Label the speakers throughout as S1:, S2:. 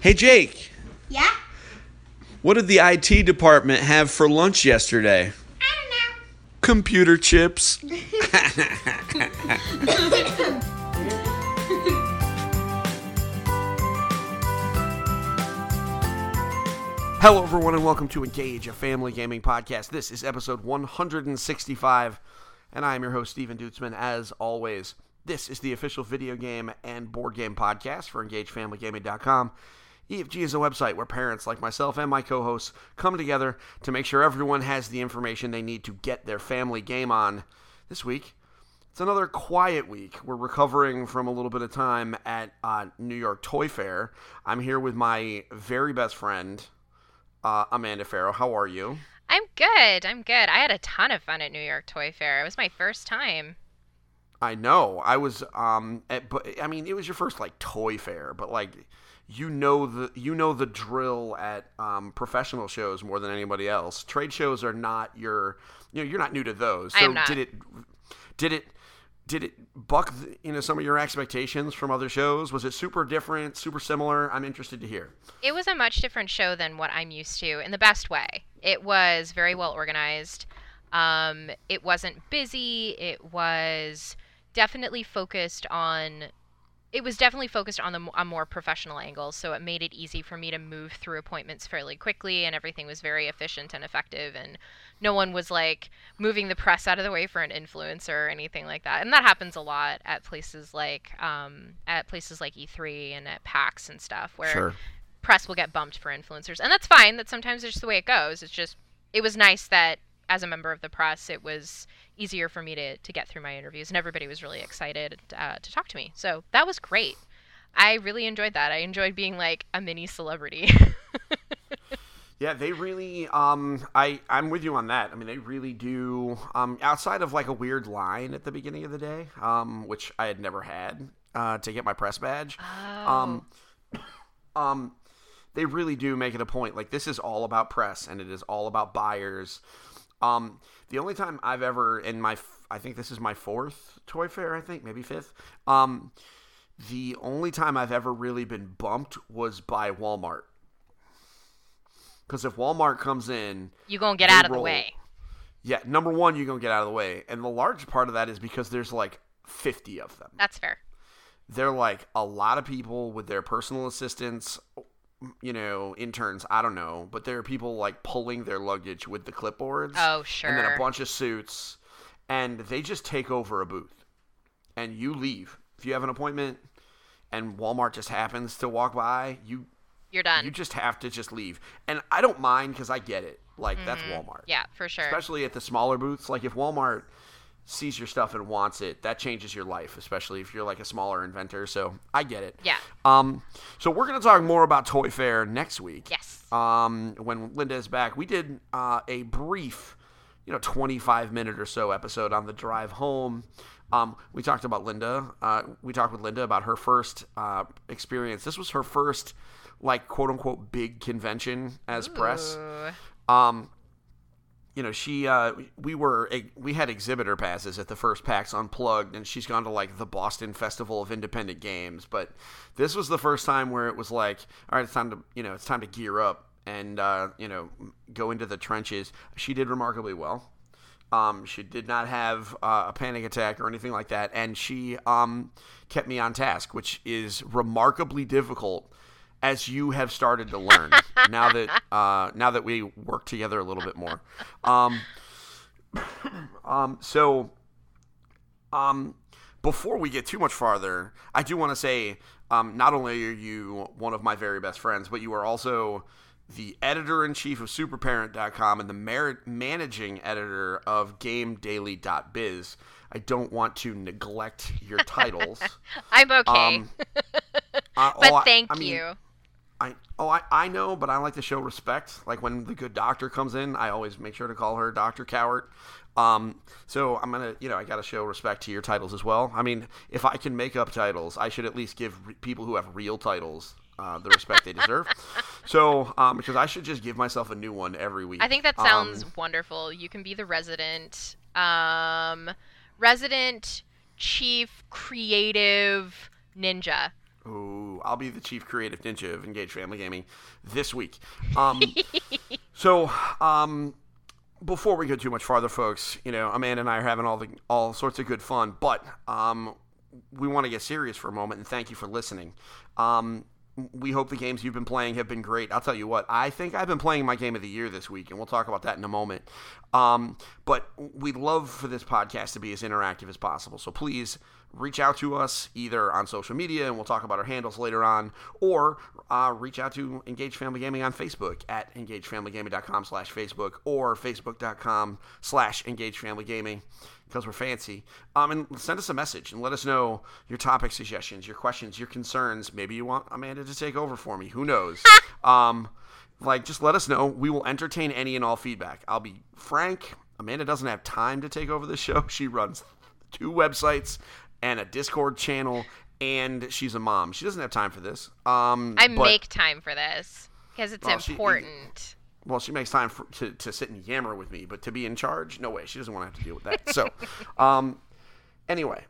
S1: Hey, Jake,
S2: Yeah?
S1: what did the IT department have for lunch yesterday?
S2: I
S1: Computer chips.
S2: don't know. Computer chips.
S1: Hello, everyone, and welcome to Engage, a family gaming podcast. This is episode 165, and I am your host, Stephen Duetzmann. As always, this is the official video game and board game podcast for EngageFamilyGaming.com. EFG is a website where parents like myself and my co hosts come together to make sure everyone has the information they need to get their family game on. This week, it's another quiet week. We're recovering from a little bit of time at uh, New York Toy Fair. I'm here with my very best friend, uh, Amanda Farough. How are you?
S3: I'm good. I'm good. I had a ton of fun at New York Toy Fair. It was my first time.
S1: I know. I was um at, but I mean it was your first like toy fair, but like you know the you know the drill at um, professional shows more than anybody else. Trade shows are not your you know you're not new to those. So did it did it did it buck the, you know some of your expectations from other shows? Was it super different, super similar? I'm interested to hear.
S3: It was a much different show than what I'm used to in the best way. It was very well organized. Um, it wasn't busy. It was definitely focused on. It was definitely focused on the on more professional angles, so it made it easy for me to move through appointments fairly quickly, and everything was very efficient and effective, and no one was like moving the press out of the way for an influencer or anything like that. And that happens a lot at places like um, at places like E3 and at PAX and stuff, where
S1: Sure.
S3: press will get bumped for influencers, and that's fine. That sometimes it's just the way it goes. It's just it was nice that as a member of the press, it was easier for me to to get through my interviews, and everybody was really excited uh, to talk to me. So that was great. I really enjoyed that. I enjoyed being like a mini celebrity.
S1: Yeah, they really. Um, I I'm with you on that. I mean, they really do. Um, outside of like a weird line at the beginning of the day, um, which I had never had uh, to get my press badge. Um, um, they really do make it a point. Like this is all about press, and it is all about buyers. Um, the only time I've ever in my, I think this is my fourth toy fair. I think maybe fifth. Um, the only time I've ever really been bumped was by Walmart. Because if Walmart comes in,
S3: you gonna get out of the way.
S1: yeah, number one, you're gonna get out of the way, and the large part of that is because there's like 50 of them.
S3: That's fair.
S1: They're like a lot of people with their personal assistants, you know, interns. I don't know, but there are people like pulling their luggage with the clipboards.
S3: Oh sure.
S1: and then a bunch of suits, and they just take over a booth, and you leave if you have an appointment, and Walmart just happens to walk by. You
S3: You're done.
S1: you just have to just leave, and I don't mind because I get it. Like that's Walmart
S3: Mm-hmm. yeah, for sure.
S1: especially at the smaller booths. Like if Walmart sees your stuff and wants it, that changes your life, especially if you're like a smaller inventor. So I get it.
S3: Yeah.
S1: Um. So we're gonna talk more about Toy Fair next week.
S3: Yes.
S1: Um. When Linda is back, we did uh, a brief, you know, 25 minute or so episode on the drive home. Um, we talked about Linda. Uh, we talked with Linda about her first uh, experience. This was her first, like, quote unquote, big convention as press um you know she uh we were we had exhibitor passes at the first pax unplugged and she's gone to like the boston festival of independent games but this was the first time where it was like all right it's time to you know it's time to gear up and uh you know go into the trenches. She did remarkably well. Um, she did not have uh, a panic attack or anything like that, and she um, kept me on task, which is remarkably difficult, as you have started to learn now that uh, now that we work together a little bit more. Um, um, so, um, before we get too much farther, I do want to say, um, not only are you one of my very best friends, but you are also the editor in chief of superparent.com and the mer- managing editor of gamedaily.biz. I don't want to neglect your titles.
S3: I'm okay.
S1: Um, uh,
S3: but
S1: oh, I-
S3: thank
S1: I mean,
S3: you.
S1: I oh I, I know, but I like to show respect. Like when the good doctor comes in, I always make sure to call her Doctor Cowart. Um, so I'm gonna, you know, I gotta show respect to your titles as well. I mean, if I can make up titles, I should at least give re- people who have real titles uh, the respect they deserve. So, um, because I should just give myself a new one every week.
S3: I think that sounds
S1: Um,
S3: wonderful. You can be the resident, um, resident chief creative ninja.
S1: Ooh, I'll be the chief creative ninja of Engage Family Gaming this week. Um, so, um, before we go too much farther, folks, you know, Amanda and I are having all the all sorts of good fun, but um, we want to get serious for a moment and thank you for listening. Um, we hope the games you've been playing have been great. I'll tell you what, I think I've been playing my game of the year this week, and we'll talk about that in a moment. Um, but we'd love for this podcast to be as interactive as possible. So please reach out to us either on social media, and we'll talk about our handles later on, or uh, reach out to Engage Family Gaming on Facebook at engagefamilygaming.com slash Facebook or facebook.com slash engagefamilygaming because we're fancy. Um, and send us a message and let us know your topic suggestions, your questions, your concerns. Maybe you want Amanda to take over for me. Who knows? um, like, just let us know. We will entertain any and all feedback. I'll be frank. Amanda doesn't have time to take over the show. She runs two websites and a Discord channel, and she's a mom. She doesn't have time for this. Um,
S3: I
S1: but-
S3: make time for this because it's
S1: Well, she-
S3: important.
S1: well, she makes time for, to, to sit and yammer with me, but to be in charge, no way. She doesn't want to have to deal with that. So, um, anyway,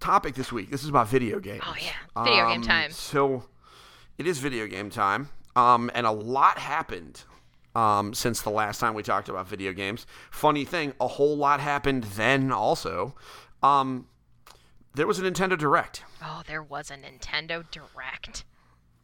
S1: topic this week. This is about video games.
S3: Oh, yeah. Video game
S1: Um,
S3: time.
S1: So, it is video game time, um, and a lot happened um, since the last time we talked about video games. Funny thing, a whole lot happened then also. Um, there was a Nintendo Direct.
S3: Oh, there was a Nintendo Direct.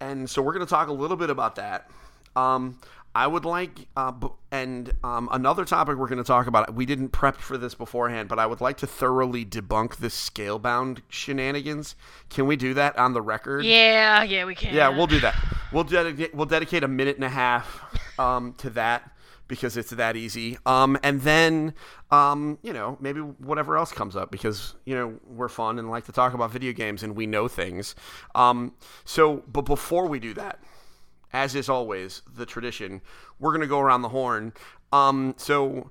S1: and so we're going to talk a little bit about that. Um, I would like, uh, b- and um, another topic we're going to talk about. We didn't prep for this beforehand, but I would like to thoroughly debunk the scalebound shenanigans. Can we do that on the record?
S3: Yeah, yeah, we can.
S1: Yeah, we'll do that. We'll dedicate we'll dedicate a minute and a half um, to that because it's that easy. Um, and then um, you know maybe whatever else comes up because you know we're fun and like to talk about video games and we know things. Um, so, but before we do that, as is always the tradition, we're gonna go around the horn. Um, so.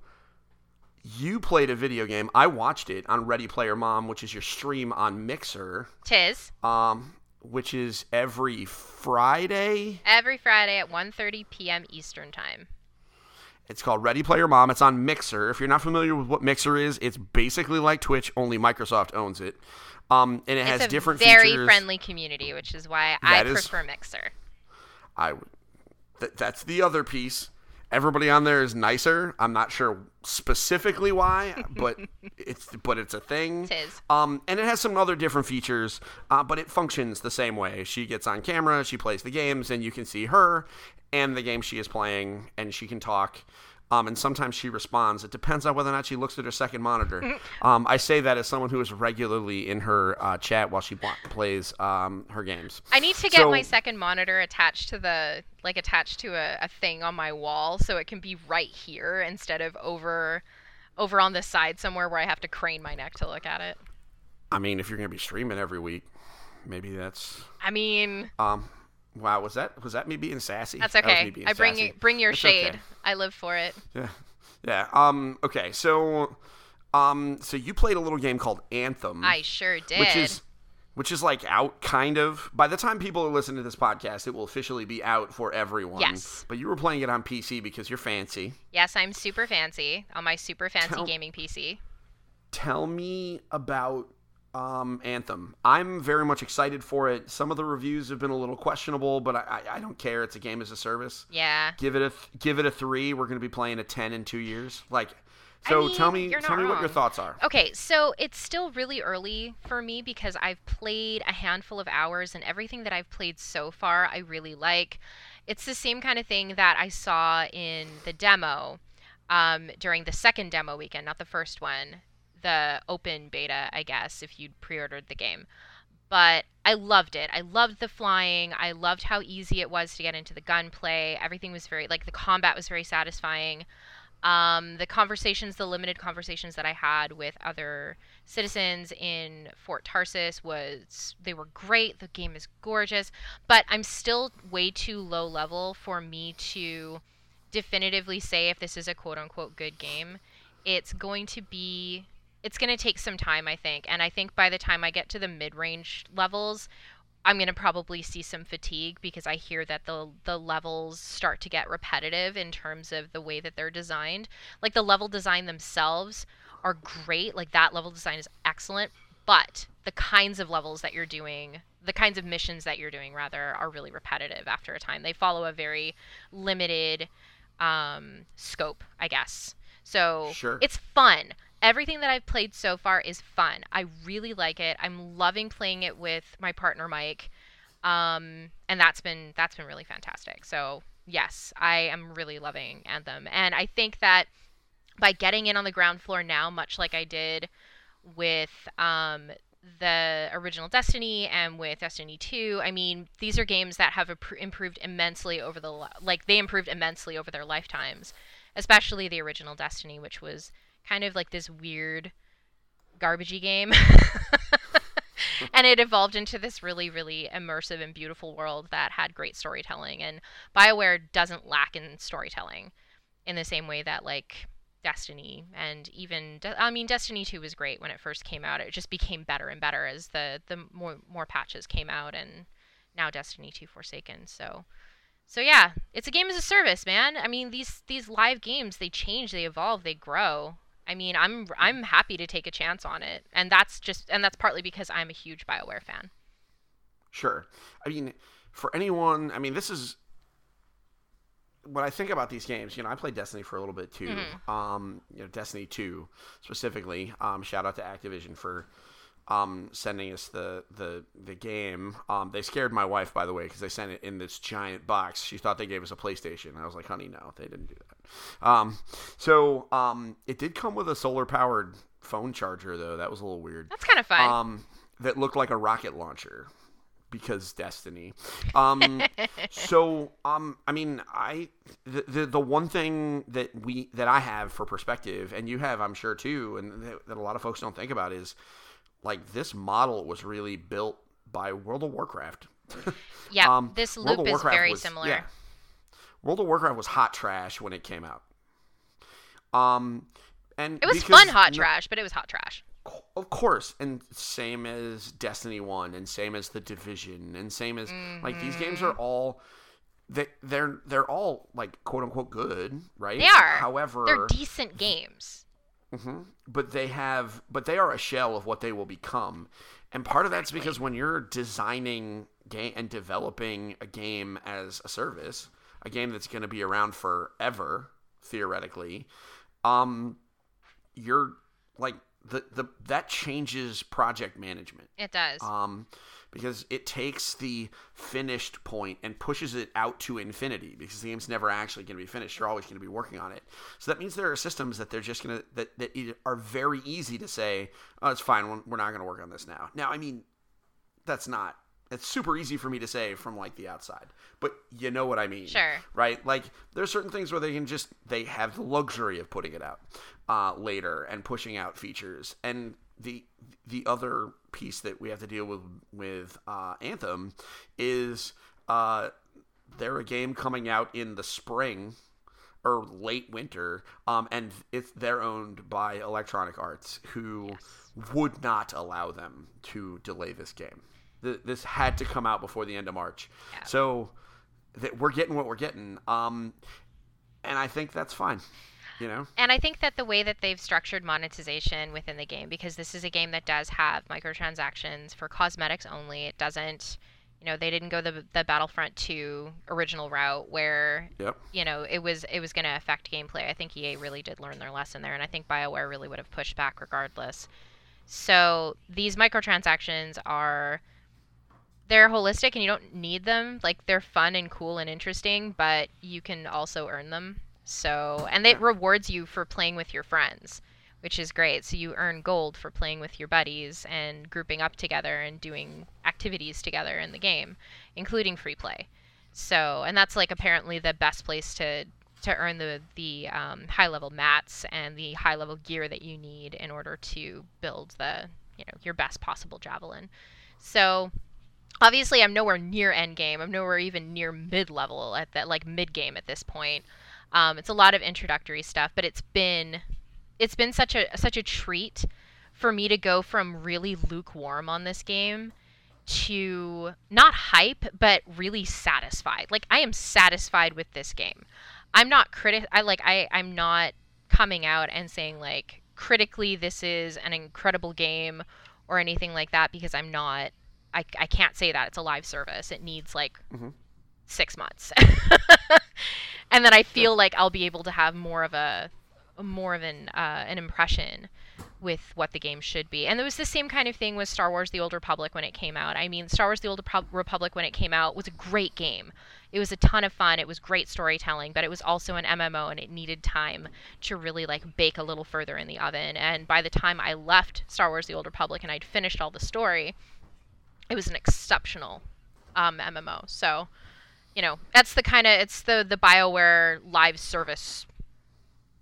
S1: You played a video game. I watched it on Ready Player Mom, which is your stream on Mixer
S3: Tis
S1: um, which is every Friday.
S3: every Friday at 1:30 p.m. Eastern Time.
S1: It's called Ready Player Mom. It's on Mixer. If you're not familiar with what Mixer is, it's basically like Twitch, only Microsoft owns it. Um, and it has
S3: it's a
S1: different
S3: very
S1: features.
S3: friendly community, which is why I
S1: That is-
S3: prefer Mixer.
S1: I would. Th- that's the other piece. Everybody on there is nicer. I'm not sure specifically why, but it's but it's a thing.
S3: Tis.
S1: Um, and it has some other different features, uh, but it functions the same way. She gets on camera, she plays the games, and you can see her and the game she is playing, and she can talk. Um, and sometimes she responds. It depends on whether or not she looks at her second monitor. um, I say that as someone who is regularly in her uh, chat while she plays um, her games.
S3: I need to get
S1: So-
S3: my second monitor attached to the like attached to a, a thing on my wall so it can be right here instead of over over on the side somewhere where I have to crane my neck to look at it.
S1: I mean, if you're going to be streaming every week, maybe that's
S3: I mean,
S1: um. Wow, was that was that me being sassy?
S3: that's
S1: That
S3: okay.
S1: being
S3: I bring
S1: sassy.
S3: you, bring your shade.
S1: okay.
S3: I live for it.
S1: Yeah, yeah. Um. Okay. So, um. So you played a little game called Anthem,
S3: I sure did.
S1: which is which is like out kind of. By the time people are listening to this podcast, it will officially be out for everyone.
S3: Yes.
S1: But you were playing it on PC because you're fancy.
S3: yes, I'm super fancy on my super fancy
S1: Tell-
S3: gaming PC.
S1: Tell me about um, Anthem. I'm very much excited for it. Some of the reviews have been a little questionable, but I, I, I don't care. It's a game as a service.
S3: Yeah.
S1: Give it a th- give it a three. We're going to be playing a ten in two years. Like,
S3: I
S1: so
S3: mean,
S1: tell me tell me what your thoughts are.
S3: Okay, so it's still really early for me because I've played a handful of hours and everything that I've played so far I really like. It's the same kind of thing that I saw in the demo um, during the second demo weekend, not the first one, the open beta, I guess, if you'd pre ordered the game. But I loved it. I loved the flying. I loved how easy it was to get into the gunplay. Everything was very, like, the combat was very satisfying um, the conversations, the limited conversations that I had with other citizens in Fort Tarsis was they were great. The game is gorgeous, but I'm still way too low level for me to definitively say if this is a quote unquote good game. It's going to be it's going to take some time, I think. And I think by the time I get to the mid-range levels, I'm going to probably see some fatigue because I hear that the the levels start to get repetitive in terms of the way that they're designed. Like the level design themselves are great. Like that level design is excellent, but the kinds of levels that you're doing the kinds of missions that you're doing rather are really repetitive after a time they follow a very limited um, scope i guess so
S1: Sure.
S3: it's fun everything that i've played so far is fun. I really like it. I'm loving playing it with my partner mike. Um, and that's been that's been really fantastic. So yes i am really loving anthem. And i think that by getting in on the ground floor now much like i did with um, the original Destiny and with Destiny 2. I mean, these are games that have improved immensely over the like they improved immensely over their lifetimes, especially the original Destiny, which was kind of like this weird garbagey game. and it evolved into this really really immersive and beautiful world that had great storytelling and BioWare doesn't lack in storytelling in the same way that like Destiny and even De- I mean Destiny 2 was great when it first came out. It just became better and better as the the more more patches came out and now Destiny 2 Forsaken. So so yeah, it's a game as a service, man. I mean these these live games they change, they evolve, they grow. I mean, I'm I'm happy to take a chance on it. And that's just and that's partly because I'm a huge BioWare fan.
S1: Sure. I mean, for anyone, I mean, this is when I think about these games. You know, I played Destiny for a little bit too.
S3: Mhm.
S1: Um, you know, Destiny Two specifically. Um, shout out to Activision for um sending us the the the game. Um, they scared my wife by the way because they sent it in this giant box. She thought they gave us a PlayStation. I was like, honey, no, they didn't do that. Um, so um, it did come with a solar powered phone charger though. That was a little weird.
S3: That's kind of fun.
S1: Um, that looked like a rocket launcher because Destiny. Um, so um, I mean, I the, the the one thing that we that I have for perspective, and you have, I'm sure too, and that, that a lot of folks don't think about is like this model was really built by World of Warcraft.
S3: yeah,
S1: um,
S3: this loop is very
S1: was-
S3: similar.
S1: yeah. World of Warcraft was hot trash when it came out. Um, and
S3: It was fun hot
S1: no-
S3: trash, but it was hot trash.
S1: of course, and same as Destiny One, and same as the Division, and same as like these games are all they they're they're all like quote unquote good, right?
S3: They are.
S1: However,
S3: They're decent games.
S1: Mhm. But they have, but they are a shell of what they will become, and part of that's because when you're designing game and developing a game as a service, a game that's going to be around forever, theoretically, um, you're like the the that changes project management
S3: It does.
S1: um, because it takes the finished point and pushes it out to infinity because the game's never actually going to be finished. You're always going to be working on it. So that means there are systems that they're just going to that that are very easy to say, "Oh, it's fine. We're- We're not going to work on this now." Now, I mean, that's not. It's super easy for me to say from like the outside, but you know what I mean,
S3: Sure.
S1: right? Like there's certain things where they can just they have the luxury of putting it out uh, later and pushing out features. And the the other piece that we have to deal with with uh, Anthem is uh, they're a game coming out in the spring or late winter, um, and it's they're owned by Electronic Arts, who would not allow them to delay this game. Th- This had to come out before the end of March,
S3: Yeah.
S1: so that we're getting what we're getting, um, and I think that's fine. You know,
S3: And I think that the way that they've structured monetization within the game, because this is a game that does have microtransactions for cosmetics only, it doesn't, you know, they didn't go the the Battlefront 2 original route where,
S1: yep,
S3: you know, it was it was going to affect gameplay. I think EA really did learn their lesson there, and I think BioWare really would have pushed back regardless. So these microtransactions are they're holistic and you don't need them. Like they're fun and cool and interesting, but you can also earn them. So and it rewards you for playing with your friends, which is great. So you earn gold for playing with your buddies and grouping up together and doing activities together in the game, including free play. So and that's like apparently the best place to to earn the the um, high level mats and the high level gear that you need in order to build the you know your best possible javelin. So obviously I'm nowhere near end game. I'm nowhere even near mid level at that like mid game at this point. Um, it's a lot of introductory stuff, but it's been it's been such a such a treat for me to go from really lukewarm on this game to not hype but really satisfied. Like I am satisfied with this game. I'm not critic I like I I'm not coming out and saying like critically this is an incredible game or anything like that because I'm not. I, I can't say that it's a live service. It needs like
S1: Mhm.
S3: Six months, and then I feel like I'll be able to have more of a more of an uh, an impression with what the game should be. And it was the same kind of thing with Star Wars: The Old Republic when it came out. I mean, Star Wars: The Old Repu- Republic when it came out was a great game. It was a ton of fun. It was great storytelling, but it was also an MMO and it needed time to really like bake a little further in the oven. And by the time I left Star Wars: The Old Republic and I'd finished all the story, it was an exceptional um, MMO. So, you know, that's the kind of it's the the BioWare live service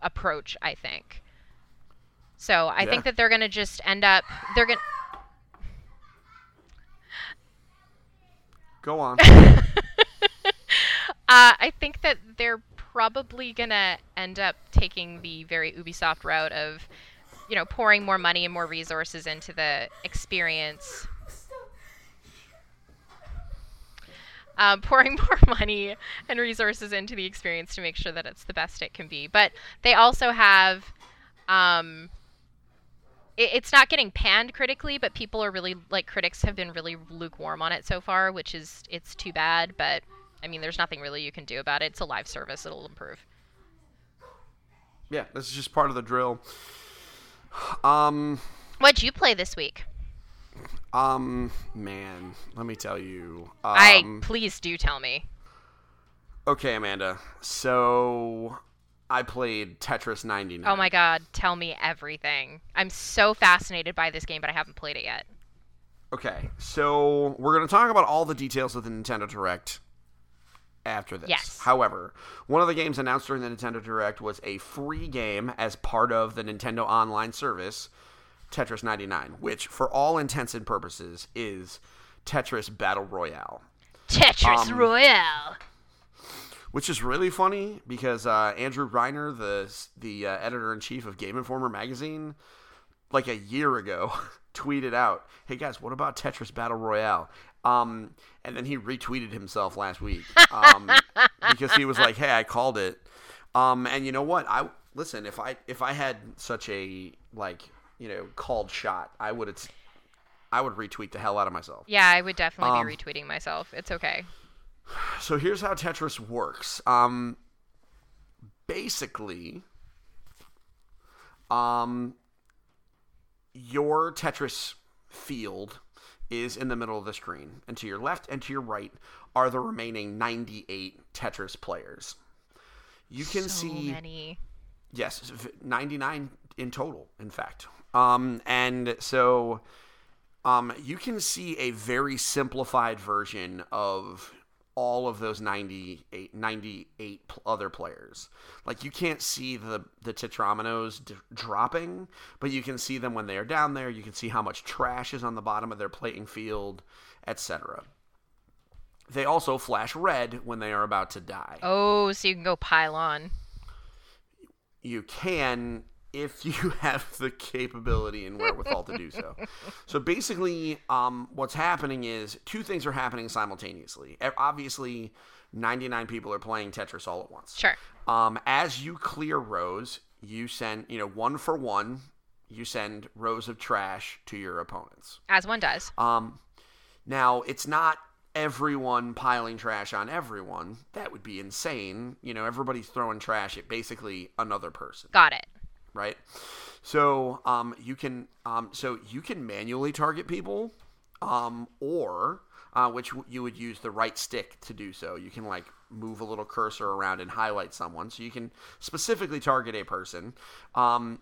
S3: approach, I think. So I
S1: Yeah.
S3: think that they're gonna just end up they're gonna
S1: Go on.
S3: uh, I think that they're probably gonna end up taking the very Ubisoft route of, you know, pouring more money and more resources into the experience. Um, pouring more money and resources into the experience to make sure that it's the best it can be. But they also have, um, it, it's not getting panned critically, but people are really like critics have been really lukewarm on it so far, which is it's too bad. But I mean, there's nothing really you can do about it. It's a live service; it'll improve.
S1: yeah, this is just part of the drill. Um,
S3: What'd you play this week?
S1: Um, man, let me tell you. Um,
S3: I please do tell me.
S1: Okay, Amanda. So I played Tetris 99.
S3: Oh my god, tell me everything. I'm so fascinated by this game, but I haven't played it yet.
S1: Okay, so we're going to talk about all the details of the Nintendo Direct after this.
S3: Yes.
S1: However, one of the games announced during the Nintendo Direct was a free game as part of the Nintendo Online service, Tetris 99, which, for all intents and purposes, is Tetris Battle Royale.
S3: Tetris
S1: Um,
S3: Royale.
S1: Which is really funny because uh, Andrew Reiner, the the uh, editor in chief of Game Informer magazine, like a year ago, tweeted out, "Hey guys, what about Tetris Battle Royale?" Um, and then he retweeted himself last week um, because he was like, "Hey, I called it." Um, and you know what? I listen. If I if I had such a like you know called shot, I would have. I would retweet the hell out of myself.
S3: Yeah, I would definitely
S1: Um,
S3: be retweeting myself. It's okay.
S1: So here's how Tetris works. Um, basically, um, your Tetris field is in the middle of the screen, and to your left and to your right are the remaining 98 Tetris players. You can
S3: so
S1: see
S3: many.
S1: Yes, 99 in total, in fact. Um, and so um, you can see a very simplified version of all of those 98, 98 other players. Like you can't see the the tetrominos d- dropping, but you can see them when they are down there. You can see how much trash is on the bottom of their playing field, etc. They also flash red when they are about to die
S3: Oh, so you can go pile on.
S1: you can if you have the capability and wherewithal to do so. So basically, um, what's happening is two things are happening simultaneously. Obviously, 99 people are playing Tetris all at once.
S3: Sure.
S1: Um, as you clear rows, you send, you know, one for one, you send rows of trash to your opponents.
S3: As one does.
S1: Um, now, it's not everyone piling trash on everyone. That would be insane. You know, everybody's throwing trash at basically another person
S3: Got it.
S1: Right? So um, you can um, so you can manually target people, um, or uh, which you would use the right stick to do so. You can like move a little cursor around and highlight someone, so you can specifically target a person. Um,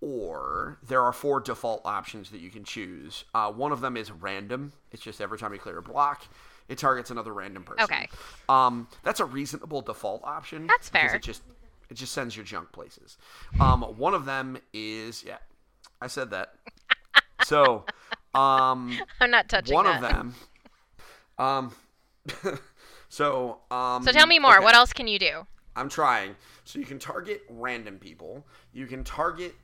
S1: or there are four default options that you can choose. Uh, one of them is random. It's just every time you clear a block, it targets another random person.
S3: Okay.
S1: Um, that's a reasonable default option.
S3: That's fair.
S1: It just it just sends your junk places. Um, one of them is yeah, I said that. So, um,
S3: I'm not touching
S1: one
S3: that.
S1: of them, um, so um,
S3: So tell me more.
S1: okay.
S3: What else can you do?
S1: I'm trying. So you can target random people. You can target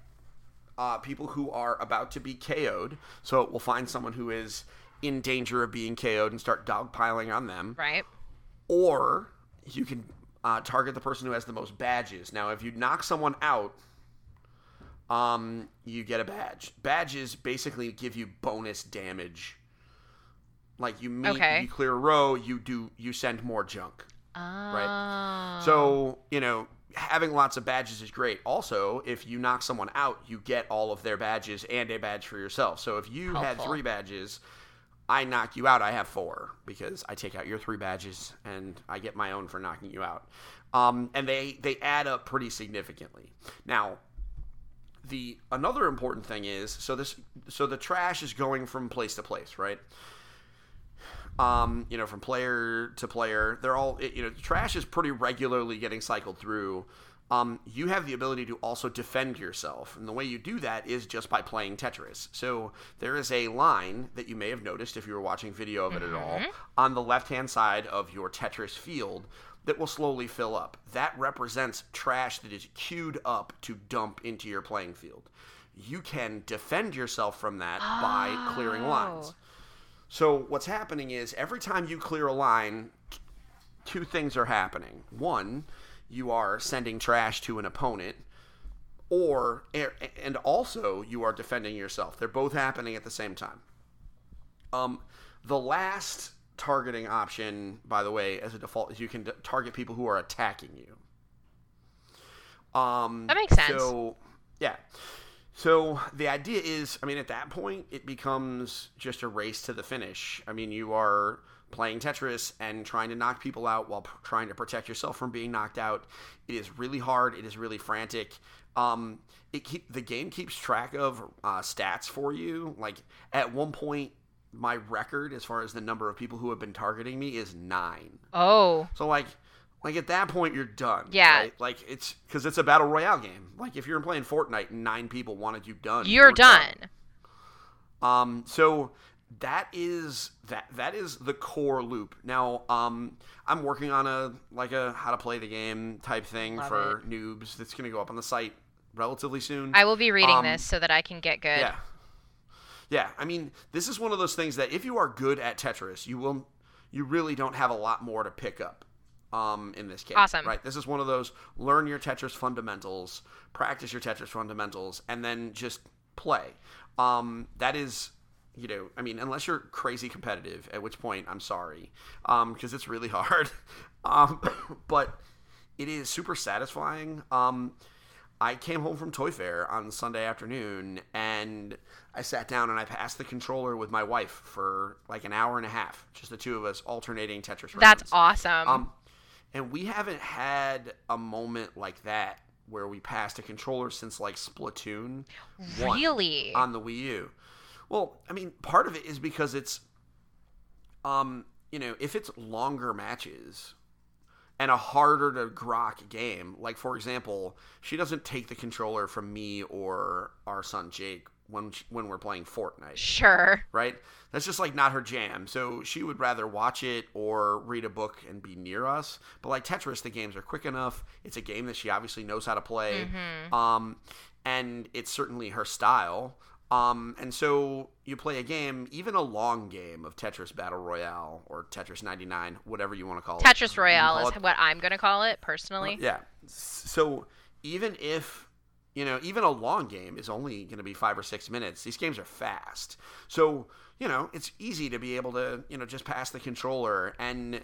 S1: uh, people who are about to be KO'd. So it will find someone who is in danger of being KO'd and start dogpiling on them.
S3: Right.
S1: Or you can uh, target the person who has the most badges. Now, if you knock someone out, um, you get a badge. Badges basically give you bonus damage. Like you meet,
S3: Okay.
S1: you clear a row, you do, you send more junk.
S3: Oh.
S1: So, you know, having lots of badges is great. Also, if you knock someone out, you get all of their badges and a badge for yourself. So if you had three badges, I knock you out, I have four because I take out your three badges and I get my own for knocking you out. Um, and they they add up pretty significantly. Now, the another important thing is so this so the trash is going from place to place, right? um, you know, from player to player. They're all, you know, trash is pretty regularly getting cycled through. Um, you have the ability to also defend yourself. And the way you do that is just by playing Tetris. So there is a line that you may have noticed if you were watching video of it at all on the left hand side of your Tetris field that will slowly fill up. That represents trash that is queued up to dump into your playing field. You can defend yourself from that by clearing lines.
S3: Oh.
S1: So what's happening is every time you clear a line, two things are happening. One, you are sending trash to an opponent, or and also you are defending yourself. They're both happening at the same time. Um, the last targeting option, by the way, as a default, is you can target people who are attacking you. Um,
S3: That makes sense.
S1: So, yeah. So the idea is, I mean, at that point, it becomes just a race to the finish. I mean, you are playing Tetris and trying to knock people out while p- trying to protect yourself from being knocked out. It is really hard. It is really frantic. Um, it keep the game keeps track of uh, stats for you. Like at one point, my record as far as the number of people who have been targeting me is nine.
S3: Oh.
S1: So like, like at that point you're done.
S3: Yeah.
S1: right? Like it's because it's a battle royale game. Like if you're playing Fortnite and nine people wanted you done,
S3: You're done.
S1: Um. So that is that that is the core loop. Now, um, I'm working on a like a how to play the game type thing
S3: Love
S1: for noobs. That's going to go up on the site relatively soon.
S3: I will be reading
S1: Um,
S3: this so that I can get good.
S1: Yeah. Yeah, I mean, this is one of those things that if you are good at Tetris, you will you really don't have a lot more to pick up um in this case,
S3: Awesome.
S1: Right? This is one of those learn your Tetris fundamentals, practice your Tetris fundamentals and then just play. Um that is you know, I mean, unless you're crazy competitive, at which point I'm sorry, um, because it's really hard. Um, but it is super satisfying. Um, I came home from Toy Fair on Sunday afternoon and I sat down and I passed the controller with my wife for like an hour and a half, just the two of us alternating Tetris.
S3: That's
S1: rounds.
S3: awesome.
S1: Um, and we haven't had a moment like that where we passed a controller since like Splatoon.
S3: really?
S1: on the Wii U. Well, I mean, part of it is because it's, um, you know, if it's longer matches and a harder to grok game, like for example, she doesn't take the controller from me or our son Jake when when we're playing Fortnite
S3: sure.
S1: right? That's just like not her jam. So she would rather watch it or read a book and be near us. But like Tetris, the games are quick enough. It's a game that she obviously knows how to play. Um, and it's certainly her style. Um, and so you play a game, even a long game of Tetris Battle Royale or Tetris 99, whatever you want to call it.
S3: Tetris Royale is
S1: it
S3: what I'm going to call it personally.
S1: yeah. So even if you know, even a long game is only going to be five or six minutes. These games are fast, so you know it's easy to be able to you know just pass the controller and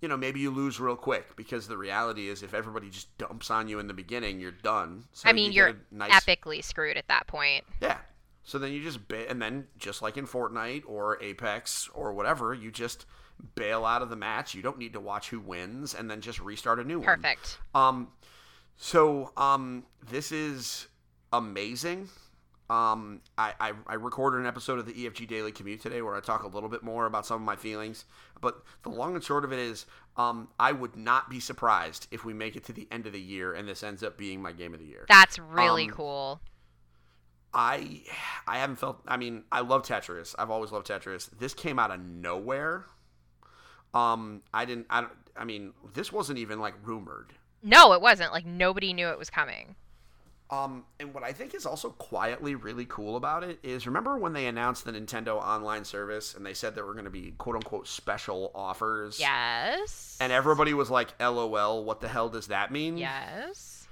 S1: you know maybe you lose real quick because the reality is if everybody just dumps on you in the beginning, you're done. So
S3: I mean,
S1: you
S3: you're
S1: a nice
S3: epically screwed at that point.
S1: yeah. So then you just ba- and then just like in Fortnite or Apex or whatever, you just bail out of the match. You don't need to watch who wins and then just restart a new one.
S3: Perfect.
S1: Um, so um, this is amazing. Um, I, I, I recorded an episode of the EFG Daily Commute today where I talk a little bit more about some of my feelings. But the long and short of it is, um, I would not be surprised if we make it to the end of the year and this ends up being my game of the year.
S3: That's really
S1: Um,
S3: cool.
S1: I I haven't felt. I mean, I love Tetris. I've always loved Tetris. This came out of nowhere. Um, I didn't. I don't. I mean, this wasn't even like rumored.
S3: No, it wasn't. Like nobody knew it was coming.
S1: Um, and what I think is also quietly really cool about it is remember when they announced the Nintendo Online service and they said there were going to be quote unquote special offers?
S3: Yes.
S1: And everybody was like, LOL, what the hell does that mean?
S3: Yes.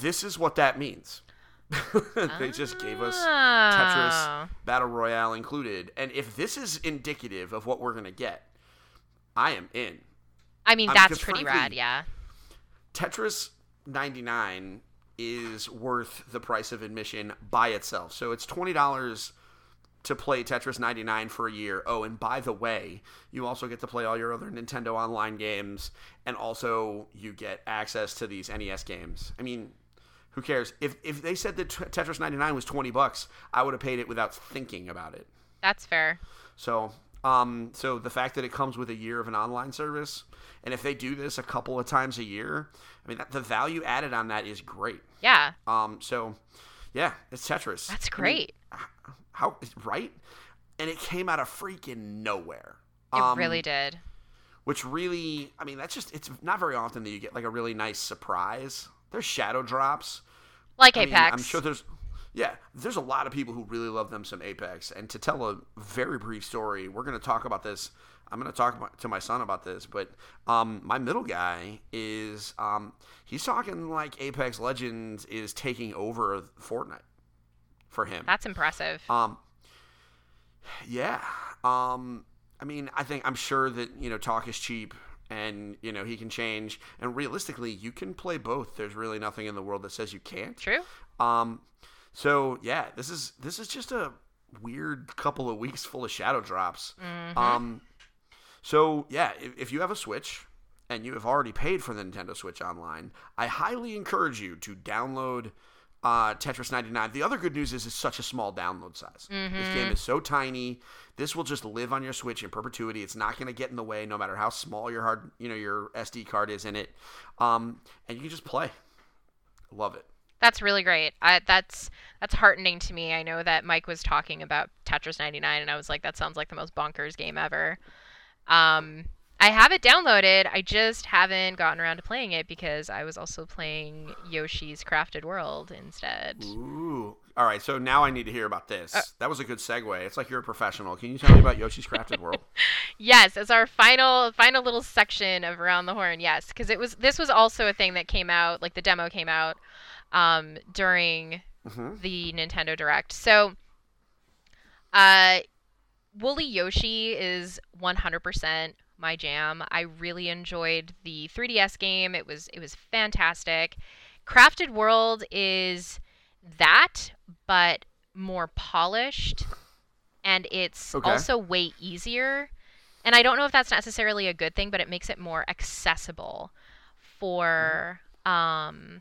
S1: This is what that means. they just gave us. Tetris Battle Royale included. And if this is indicative of what we're going to get, I am in.
S3: I mean,
S1: Um,
S3: that's pretty
S1: frankly-
S3: rad, yeah.
S1: Tetris 99 is worth the price of admission by itself. So it's $20 to play Tetris 99 for a year. Oh, and by the way, you also get to play all your other Nintendo online games and also you get access to these NES games. I mean, who cares? If if they said that T- Tetris 99 was 20 bucks, I would have paid it without thinking about it.
S3: That's fair.
S1: So, um, so the fact that it comes with a year of an online service, and if they do this a couple of times a year, I mean, that, the value added on that is great.
S3: Yeah,
S1: Um, so, yeah, it's Tetris.
S3: that's
S1: I mean,
S3: great.
S1: how right? And it came out of freaking nowhere.
S3: It
S1: Um,
S3: really did.
S1: Which really, I mean, that's just it's not very often that you get like a really nice surprise. There's shadow drops.
S3: Like
S1: I mean,
S3: Apex.
S1: I'm sure there's, yeah, there's a lot of people who really love them some Apex. And to tell a very brief story, we're going to talk about this. I'm going to talk to my son about this, but um, my middle guy is um, he's talking like Apex Legends is taking over Fortnite for him.
S3: That's impressive.
S1: Um, yeah. Um, I mean, I think I'm sure that you know talk is cheap, and you know he can change. And realistically, you can play both. There's really nothing in the world that says you can't.
S3: True.
S1: Um, so yeah, this is this is just a weird couple of weeks full of shadow drops.
S3: Mm-hmm.
S1: Um, so yeah, if, if you have a Switch and you have already paid for the Nintendo Switch Online, I highly encourage you to download uh, Tetris 99. The other good news is it's such a small download size. This game is so tiny. This will just live on your Switch in perpetuity. It's not going to get in the way, no matter how small your hard, you know, your SD card is in it. Um, and you can just play. Love it.
S3: That's really great. I, that's that's heartening to me. I know that Mike was talking about Tetris 99, and I was like, that sounds like the most bonkers game ever. Um, I have it downloaded. I just haven't gotten around to playing it because I was also playing Yoshi's Crafted World instead.
S1: Ooh. All right, so now I need to hear about this.
S3: Uh,
S1: that was a good segue. It's like you're a professional. Can you tell me about Yoshi's Crafted World?
S3: Yes, as our final final little section of Around the Horn. Yes, because it was this was also a thing that came out, like the demo came out um, during
S1: hmm
S3: the Nintendo Direct. So, uh, Woolly Yoshi is 100% my jam. I really enjoyed the 3DS game. It was it was fantastic. Crafted World is that, but more polished, and it's
S1: Okay.
S3: also way easier. And I don't know if that's necessarily a good thing, but it makes it more accessible for um,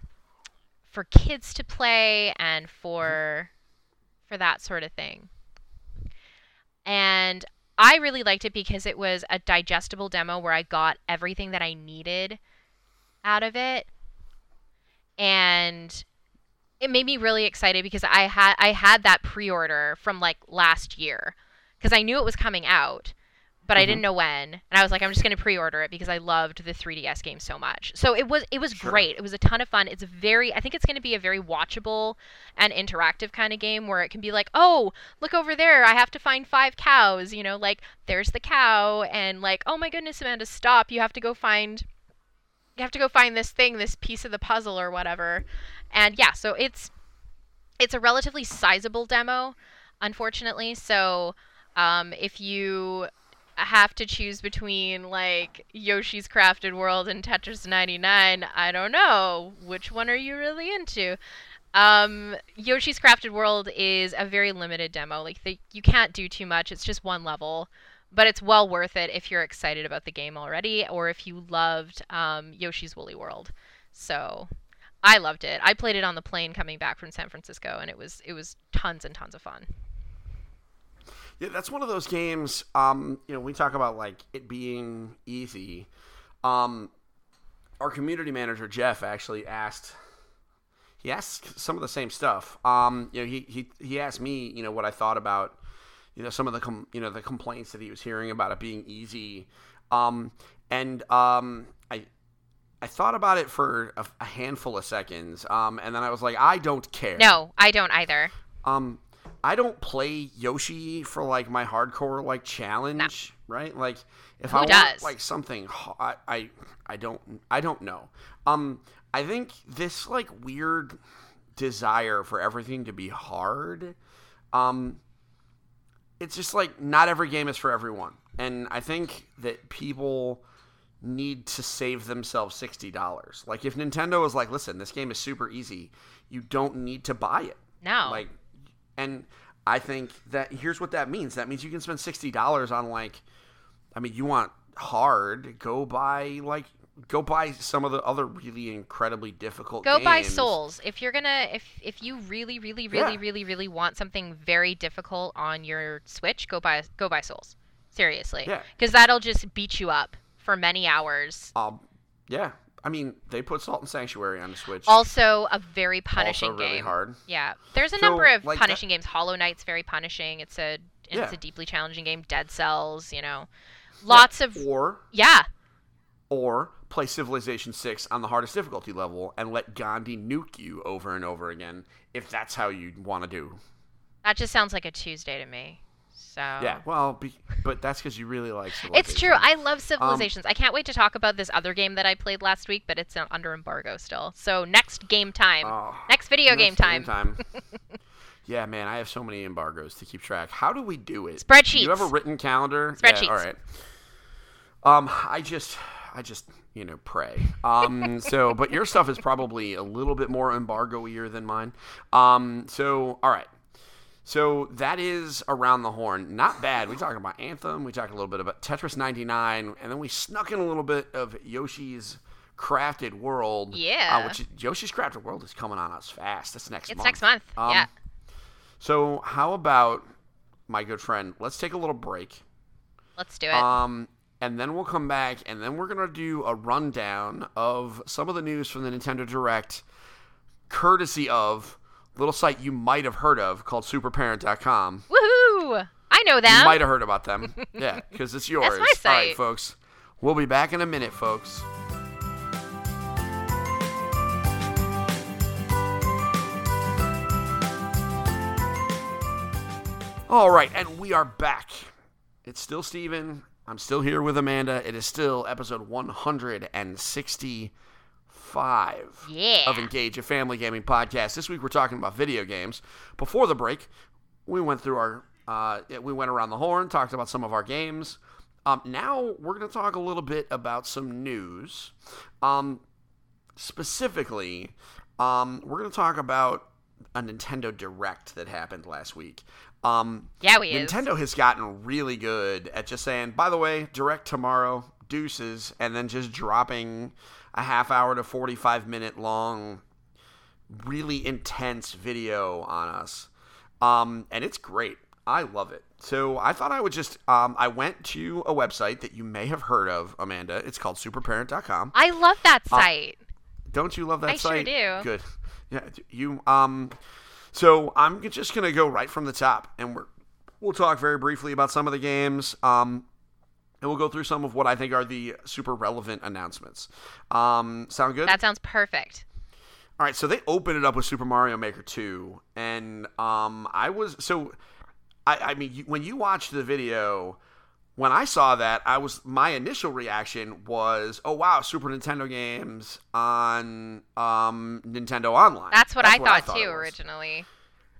S3: for kids to play and for for that sort of thing. And I really liked it because it was a digestible demo where I got everything that I needed out of it. And it made me really excited because I had I had that pre-order from like last year because I knew it was coming out, but I didn't know when. And I was like, I'm just going to pre-order it because I loved the 3DS game so much. So it was it was
S1: Sure.
S3: great. It was a ton of fun. It's very I think it's going to be a very watchable and interactive kind of game where it can be like, "Oh, look over there. I have to find five cows." You know, like there's the cow and like, "Oh my goodness, Amanda, stop. You have to go find you have to go find this thing, this piece of the puzzle or whatever." And yeah, so it's it's a relatively sizable demo, unfortunately. So um, if you have to choose between like Yoshi's Crafted World and Tetris 99, I don't know which one are you really into. Um, Yoshi's Crafted World is a very limited demo. Like the, you can't do too much. It's just one level, but it's well worth it if you're excited about the game already, or if you loved um, Yoshi's Woolly World. So I loved it. I played it on the plane coming back from San Francisco, and it was it was tons and tons of fun.
S1: Yeah, that's one of those games. Um, you know, we talk about like it being easy. Um, our community manager Jeff actually asked. He asked some of the same stuff. Um, you know, he he he asked me, you know, what I thought about, you know, some of the com- you know the complaints that he was hearing about it being easy. Um, and um, I I thought about it for a, a handful of seconds. Um, and then I was like, I don't care.
S3: No, I don't either.
S1: Um, I don't play Yoshi for like my hardcore like challenge, right? Like if
S3: Who
S1: I want like something, I I don't I don't know. Um, I think this like weird desire for everything to be hard. Um, it's just like not every game is for everyone, and I think that people need to save themselves sixty dollars. Like if Nintendo is like, listen, this game is super easy, you don't need to buy it.
S3: No.
S1: Like, and I think that here's what that means. That means you can spend sixty dollars on like, I mean, you want hard, go buy like go buy some of the other really incredibly difficult
S3: Go buy. Souls. If you're gonna, if if you really, really, really,
S1: Yeah.
S3: really, really want something very difficult on your Switch, go buy go buy Souls. Seriously.
S1: Yeah.
S3: Because that'll just beat you up for many hours.
S1: Um, yeah. I mean, they put Salt and Sanctuary on the Switch.
S3: Also, a very punishing
S1: also really
S3: game.
S1: hard.
S3: Yeah, there's a
S1: So,
S3: number of
S1: like,
S3: punishing games. Hollow Knight's very punishing. It's a it's
S1: Yeah.
S3: a deeply challenging game. Dead Cells, you know, lots of
S1: Or
S3: yeah.
S1: or play Civilization 6 on the hardest difficulty level and let Gandhi nuke you over and over again if that's how you want to do.
S3: That just sounds like a Tuesday to me. So
S1: Yeah, well, be, but that's because you really like
S3: Civilizations.
S1: It's
S3: true. I love
S1: Um,
S3: Civilizations. I can't wait to talk about this other game that I played last week, but it's uh, under embargo still. So next game time.
S1: Oh,
S3: next video game
S1: next
S3: time.
S1: time. yeah, man, I have so many embargoes to keep track. How do we do it?
S3: Spreadsheets.
S1: Do you have a written calendar? Yeah, all right. Um, I just, I just, you know, pray. Um, so, but your stuff is probably a little bit more embargo-ier than mine. Um, so, all right. So that is around the horn. Not bad. We talked about Anthem. We talked a little bit about Tetris 99, and then we snuck in a little bit of Yoshi's Crafted World.
S3: Yeah.
S1: Uh, which Yoshi's Crafted World is coming on us fast. That's next
S3: It's
S1: month.
S3: It's next month.
S1: Um,
S3: yeah.
S1: So how about my good friend? Let's take a little break.
S3: Let's do it.
S1: Um, and then we'll come back, and then we're gonna do a rundown of some of the news from the Nintendo Direct, courtesy of little site you might have heard of called SuperParent.com.
S3: Woohoo! I know them.
S1: You might have heard about them, yeah, because it's yours.
S3: That's my site.
S1: All right, folks. We'll be back in a minute, folks. All right, and we are back. It's still Stephen. I'm still here with Amanda. It is still episode 165
S3: Yeah.
S1: of Engage, a family gaming podcast. This week we're talking about video games. Before the break, we went through our, uh, we went around the horn, talked about some of our games. Um, now we're going to talk a little bit about some news. Um, specifically, um, we're going to talk about a Nintendo Direct that happened last week. Um,
S3: yeah, we is.
S1: Nintendo has gotten really good at just saying, by the way, direct tomorrow, deuces, and then just dropping a half hour to 45 minute long, really intense video on us. Um, and it's great. I love it. So I thought I would just, um, I went to a website that you may have heard of, Amanda. It's called superparent.com.
S3: I love that site.
S1: Don't you love that
S3: I sure do.
S1: Good. Yeah, you um so I'm just going to go right from the top and we're we'll talk very briefly about some of the games um and we'll go through some of what I think are the super relevant announcements. Um sound good?
S3: that sounds perfect.
S1: All right, so they opened it up with Super Mario Maker 2 and um I was so I I mean you, when you watched the video when I saw that, I was my initial reaction was, "Oh wow, Super Nintendo games on um, Nintendo Online."
S3: That's what I thought,
S1: it
S3: too originally.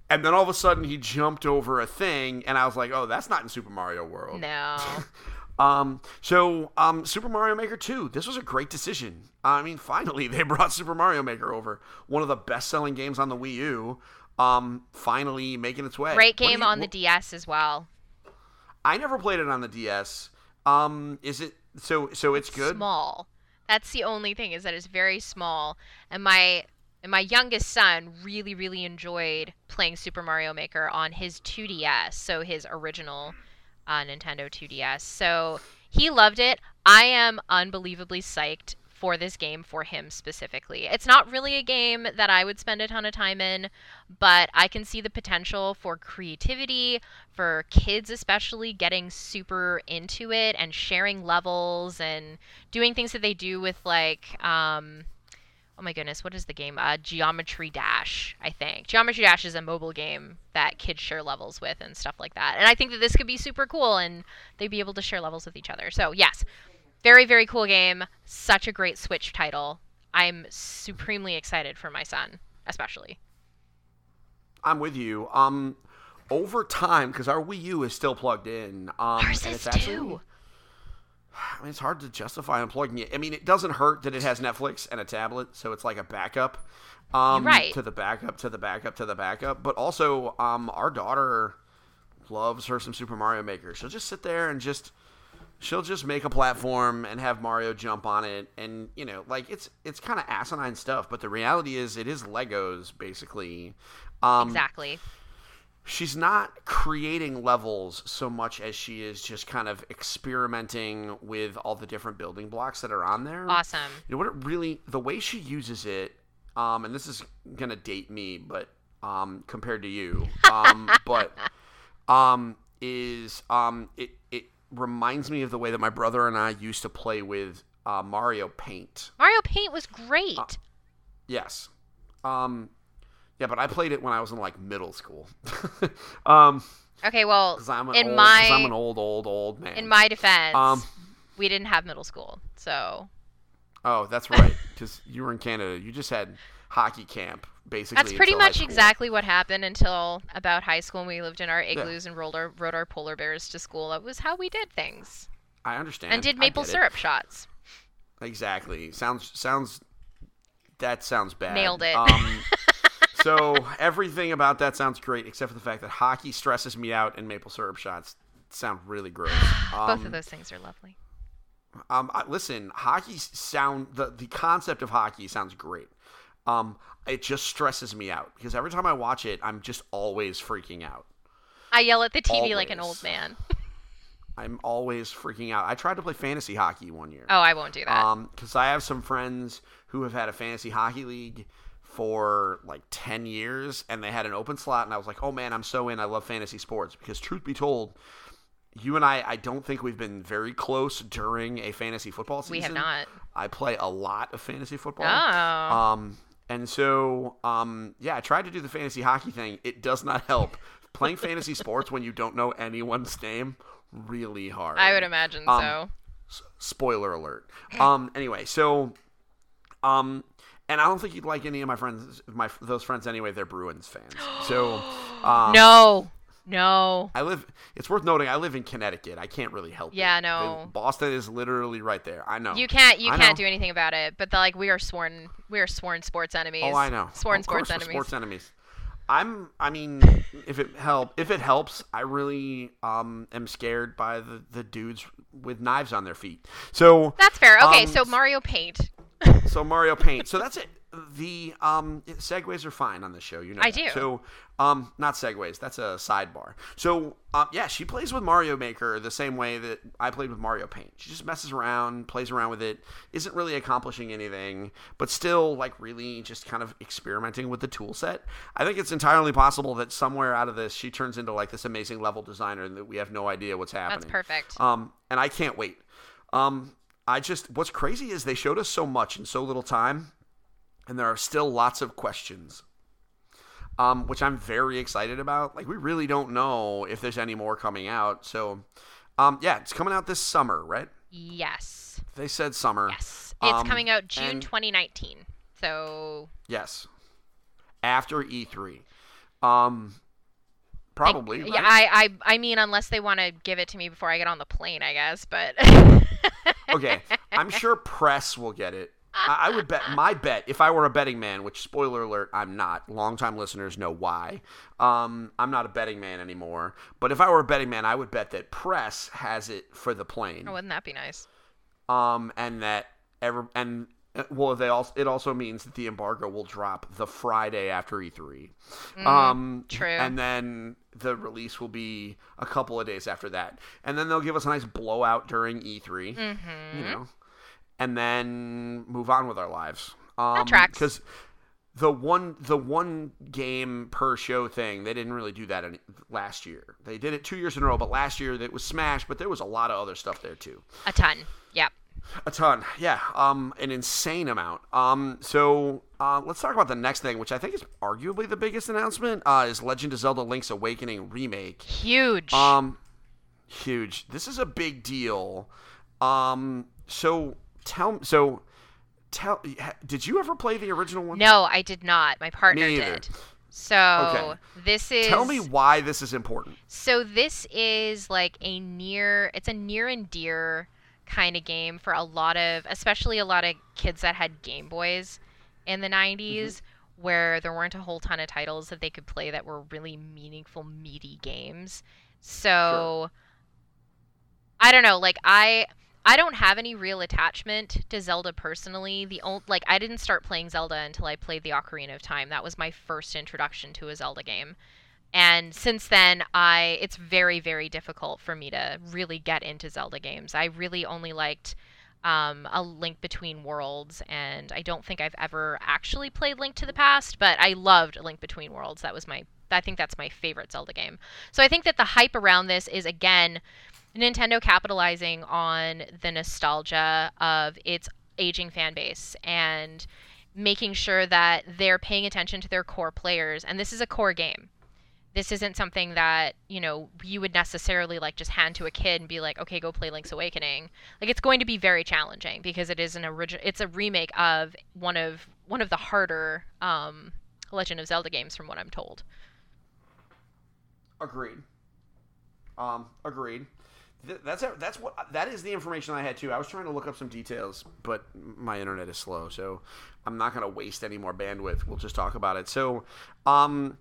S1: And then all of a sudden, he jumped over a thing, and I was like, "Oh, that's not in Super Mario World."
S3: No.
S1: Um, so um, Super Mario Maker 2, this was a great decision. I mean, finally they brought Super Mario Maker over, one of the best-selling games on the Wii U. Um, finally making its way.
S3: Great game
S1: you-
S3: on the DS as well.
S1: I never played it on the DS. Um, is it so? So it's good.
S3: Small. That's the only thing is that it's very small. And my and my youngest son really really enjoyed playing Super Mario Maker on his 2DS, so his original uh, Nintendo 2DS. So he loved it. I am unbelievably psyched for this game for him specifically. It's not really a game that I would spend a ton of time in, but I can see the potential for creativity, for kids especially getting super into it and sharing levels and doing things that they do with like um oh my goodness, what is the game? Uh, Geometry Dash, I think. Geometry Dash is a mobile game that kids share levels with and stuff like that. And I think that this could be super cool and they'd be able to share levels with each other. So, yes, very, very cool game. Such a great Switch title. I'm supremely excited for my son, especially.
S1: I'm with you. Um, over time, because our Wii U is still plugged in. Um,
S3: Ours is
S1: actually,
S3: too.
S1: I mean, it's hard to justify unplugging it. I mean, it doesn't hurt that it has Netflix and a tablet, so it's like a backup. Um,
S3: Right.
S1: To the backup, to the backup, to the backup. But also, um, our daughter loves her some Super Mario Maker. She'll just sit there and just she'll just make a platform and have Mario jump on it and you know like it's it's kind of asinine stuff but the reality is it is Legos basically um
S3: Exactly.
S1: She's not creating levels so much as she is just kind of experimenting with all the different building blocks that are on there
S3: Awesome.
S1: you know what it really the way she uses it um and this is gonna date me but um compared to you um but um is um it it reminds me of the way that my brother and I used to play with uh, Mario Paint.
S3: Mario Paint was great.
S1: Uh, Yes. Um yeah, but I played it when I was in like middle school. um
S3: okay, well,
S1: I'm
S3: in
S1: old,
S3: my
S1: I'm an old old old man.
S3: in my defense,
S1: Um,
S3: we didn't have middle school, so
S1: Oh, that's right cuz you were in Canada. You just had hockey camp basically.
S3: that's pretty much exactly what happened until about high school. when We lived in our igloos and rolled our rode our polar bears to school. That was how we did things,
S1: I understand.
S3: and did maple
S1: get it.
S3: syrup shots.
S1: Exactly. Sounds sounds. That sounds bad.
S3: Nailed it.
S1: Um, so everything about that sounds great, except for the fact that hockey stresses me out, and maple syrup shots sound really gross. Um,
S3: Both of those things are lovely.
S1: Um, I, listen, hockey sound the the concept of hockey sounds great. Um, it just stresses me out because every time I watch it, I'm just always freaking out.
S3: I yell at the TV like an old man.
S1: I'm always freaking out. I tried to play fantasy hockey one year.
S3: Oh, I won't do that.
S1: Um, because I have some friends who have had a fantasy hockey league for like 10 years and they had an open slot and I was like, "Oh man, I'm so in. I love fantasy sports." Because truth be told, you and I I don't think we've been very close during a fantasy football season.
S3: we have not.
S1: I play a lot of fantasy football.
S3: Oh.
S1: Um, and so, um, yeah, I tried to do the fantasy hockey thing. It does not help. Playing fantasy sports when you don't know anyone's name really hard.
S3: I would imagine
S1: um,
S3: so.
S1: Spoiler alert. Um. Anyway, so, um, and I don't think you'd like any of my friends, my those friends anyway. They're Bruins fans. So, um,
S3: no, no.
S1: I live. It's worth noting. I live in Connecticut. I can't really help.
S3: Yeah,
S1: it.
S3: no.
S1: Boston is literally right there. I know.
S3: You can't. You
S1: I
S3: can't
S1: know.
S3: do anything about it. But the, like, we are sworn. We are sworn sports enemies.
S1: Oh, I know.
S3: Sworn
S1: Of
S3: sports enemies.
S1: Sports enemies. I'm. I mean, if it help, if it helps, I really um am scared by the the dudes with knives on their feet. So
S3: That's fair. Okay,
S1: Um,
S3: so Mario Paint.
S1: So Mario Paint. So that's it. The um segues are fine on the show. You know.
S3: I
S1: that.
S3: do.
S1: So um not segues. That's a sidebar. So um yeah, she plays with Mario Maker the same way that I played with Mario Paint. She just messes around, plays around with it, isn't really accomplishing anything, but still like really just kind of experimenting with the tool set. I think it's entirely possible that somewhere out of this she turns into like this amazing level designer and that we have no idea what's happening.
S3: That's perfect.
S1: Um, and I can't wait. Um, I just what's crazy is they showed us so much in so little time, and there are still lots of questions. Um, which I'm very excited about. Like we really don't know if there's any more coming out. So, um, yeah, it's coming out this summer, right?
S3: yes.
S1: They said summer.
S3: Yes. It's
S1: Um,
S3: coming out June
S1: and-
S3: 2019. So
S1: Yes. After E3. Um, probably.
S3: yeah,
S1: right?
S3: I, I I mean unless they want to give it to me before I get on the plane, I guess, but
S1: okay, I'm sure press will get it. I, I would bet my bet if I were a betting man, which spoiler alert, I'm not. Longtime listeners know why. Um, I'm not a betting man anymore. But if I were a betting man, I would bet that press has it for the plane.
S3: oh, wouldn't that be nice?
S1: Um, and that ever and well, they also it also means that the embargo will drop the Friday after E3. um,
S3: Mm, true.
S1: And then the release will be a couple of days after that, and then they'll give us a nice blowout during E3.
S3: Mm-hmm.
S1: You know, and then move on with our lives. Um,
S3: tracks.
S1: Because the one the one game per show thing they didn't really do that any, last year. They did it two years in a row, but last year it was Smash, but there was a lot of other stuff there too.
S3: A ton. Yep.
S1: A ton, yeah, um, an insane amount. Um, so uh, let's talk about the next thing, which I think is arguably the biggest announcement. Uh, is Legend of Zelda: Link's Awakening remake.
S3: Huge.
S1: Um, huge. This is a big deal. Um, so tell so tell. Did you ever play the original one?
S3: no, I did not. My partner did. So
S1: Okay.
S3: this is
S1: Tell me why this is important.
S3: So this is like a near it's a near and dear kind of game for a lot of especially a lot of kids that had Game Boys in the 90s mm-hmm. where there weren't a whole ton of titles that they could play that were really meaningful meaty games. So I don't know, like I I don't have any real attachment to Zelda personally. The only like I didn't start playing Zelda until I played the Ocarina of Time. That was my first introduction to a Zelda game. And since then, I it's very very difficult for me to really get into Zelda games. I really only liked um, a Link Between Worlds, and I don't think I've ever actually played Link to the Past, but I loved Link Between Worlds. That was my I think that's my favorite Zelda game. So I think that the hype around this is again Nintendo capitalizing on the nostalgia of its aging fan base and making sure that they're paying attention to their core players. And this is a core game. This isn't something that, you know, you would necessarily like just hand to a kid and be like, okay, go play Link's Awakening. Like it's going to be very challenging because it is an original it's a remake of one of one of the harder um Legend of Zelda games from what I'm told.
S1: Agreed. Um, agreed. Th- That's that's what that is the information I had too. I was trying to look up some details, but my internet is slow, so I'm not going to waste any more bandwidth. We'll just talk about it. So, um,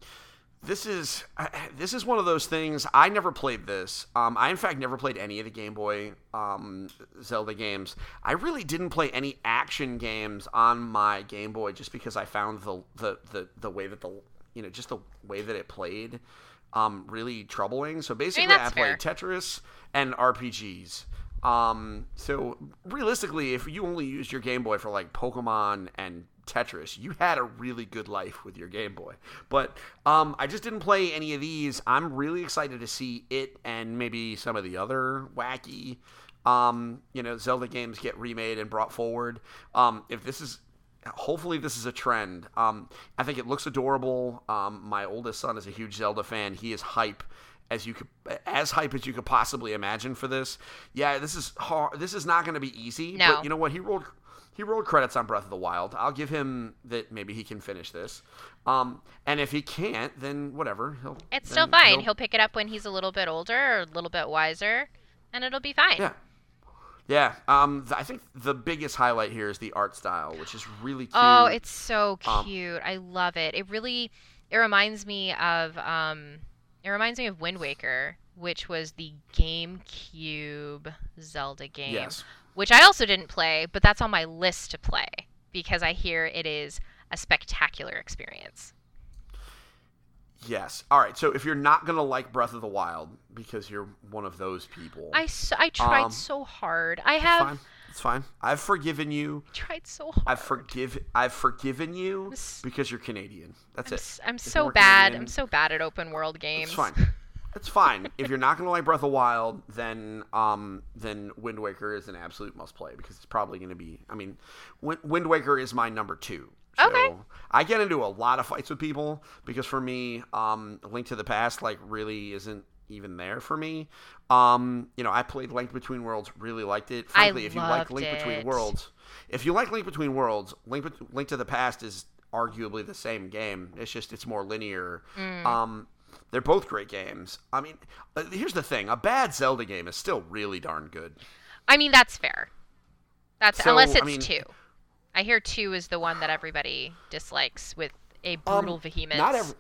S1: this is I- this is one of those things. I never played this. Um, I in fact never played any of the Game Boy um, Zelda games. I really didn't play any action games on my Game Boy just because I found the the the, the way that the you know just the way that it played um, really troubling. So basically, I,
S3: that's
S1: played Tetris and RPGs. Um, so realistically, if you only used your Game Boy for like Pokemon and Tetris, you had a really good life with your Game Boy. But um, I just didn't play any of these. I'm really excited to see it and maybe some of the other wacky, um, you know, Zelda games get remade and brought forward. Um, if this is hopefully this is a trend. Um, I think it looks adorable. Um, my oldest son is a huge Zelda fan. He is hype as you could as hype as you could possibly imagine for this. Yeah, this is hard. This is not going to be easy.
S3: No.
S1: But you know what? He rolled he rolled credits on Breath of the Wild. I'll give him that. Maybe he can finish this. Um, and if he can't, then whatever. He'll.
S3: It's still fine. He'll pick it up when he's a little bit older or a little bit wiser, and it'll be fine.
S1: Yeah. Yeah, um, th- I think the biggest highlight here is the art style, which is really cute.
S3: Oh, it's so
S1: Um,
S3: cute. I love it. It really it reminds me of um it reminds me of Wind Waker, which was the GameCube Zelda game.
S1: yes.
S3: Which I also didn't play, but that's on my list to play because I hear it is a spectacular experience.
S1: Yes. All right. So if you're not gonna like Breath of the Wild because you're one of those people,
S3: I I tried
S1: Um,
S3: so hard. I
S1: it's
S3: have
S1: fine. It's fine. I've forgiven you.
S3: I tried so hard.
S1: I've forgive. I've forgiven you
S3: s-
S1: because you're Canadian. That's
S3: I'm,
S1: it.
S3: s- I'm
S1: If
S3: so bad.
S1: Canadian,
S3: I'm so bad at open world games.
S1: It's fine. It's fine. if you're not gonna like Breath of the Wild, then um then Wind Waker is an absolute must play because it's probably gonna be. I mean, Wind, Wind Waker is my number two. So
S3: Okay.
S1: I get into a lot of fights with people because for me, um, Link to the Past like really isn't even there for me. Um, you know, I played Link Between Worlds, really liked it.
S3: I
S1: Frankly, if you like Link Between. Worlds, if you like Link Between Worlds, Link Link to the Past is arguably the same game. It's just it's more linear.
S3: Mm.
S1: Um, they're both great games. I mean, uh, here's the thing: a bad Zelda game is still really darn good.
S3: I mean, that's fair. That's
S1: So,
S3: unless
S1: I
S3: it's
S1: mean-
S3: two. I hear two is the one that everybody dislikes with a
S1: Um,
S3: brutal vehemence.
S1: Not every,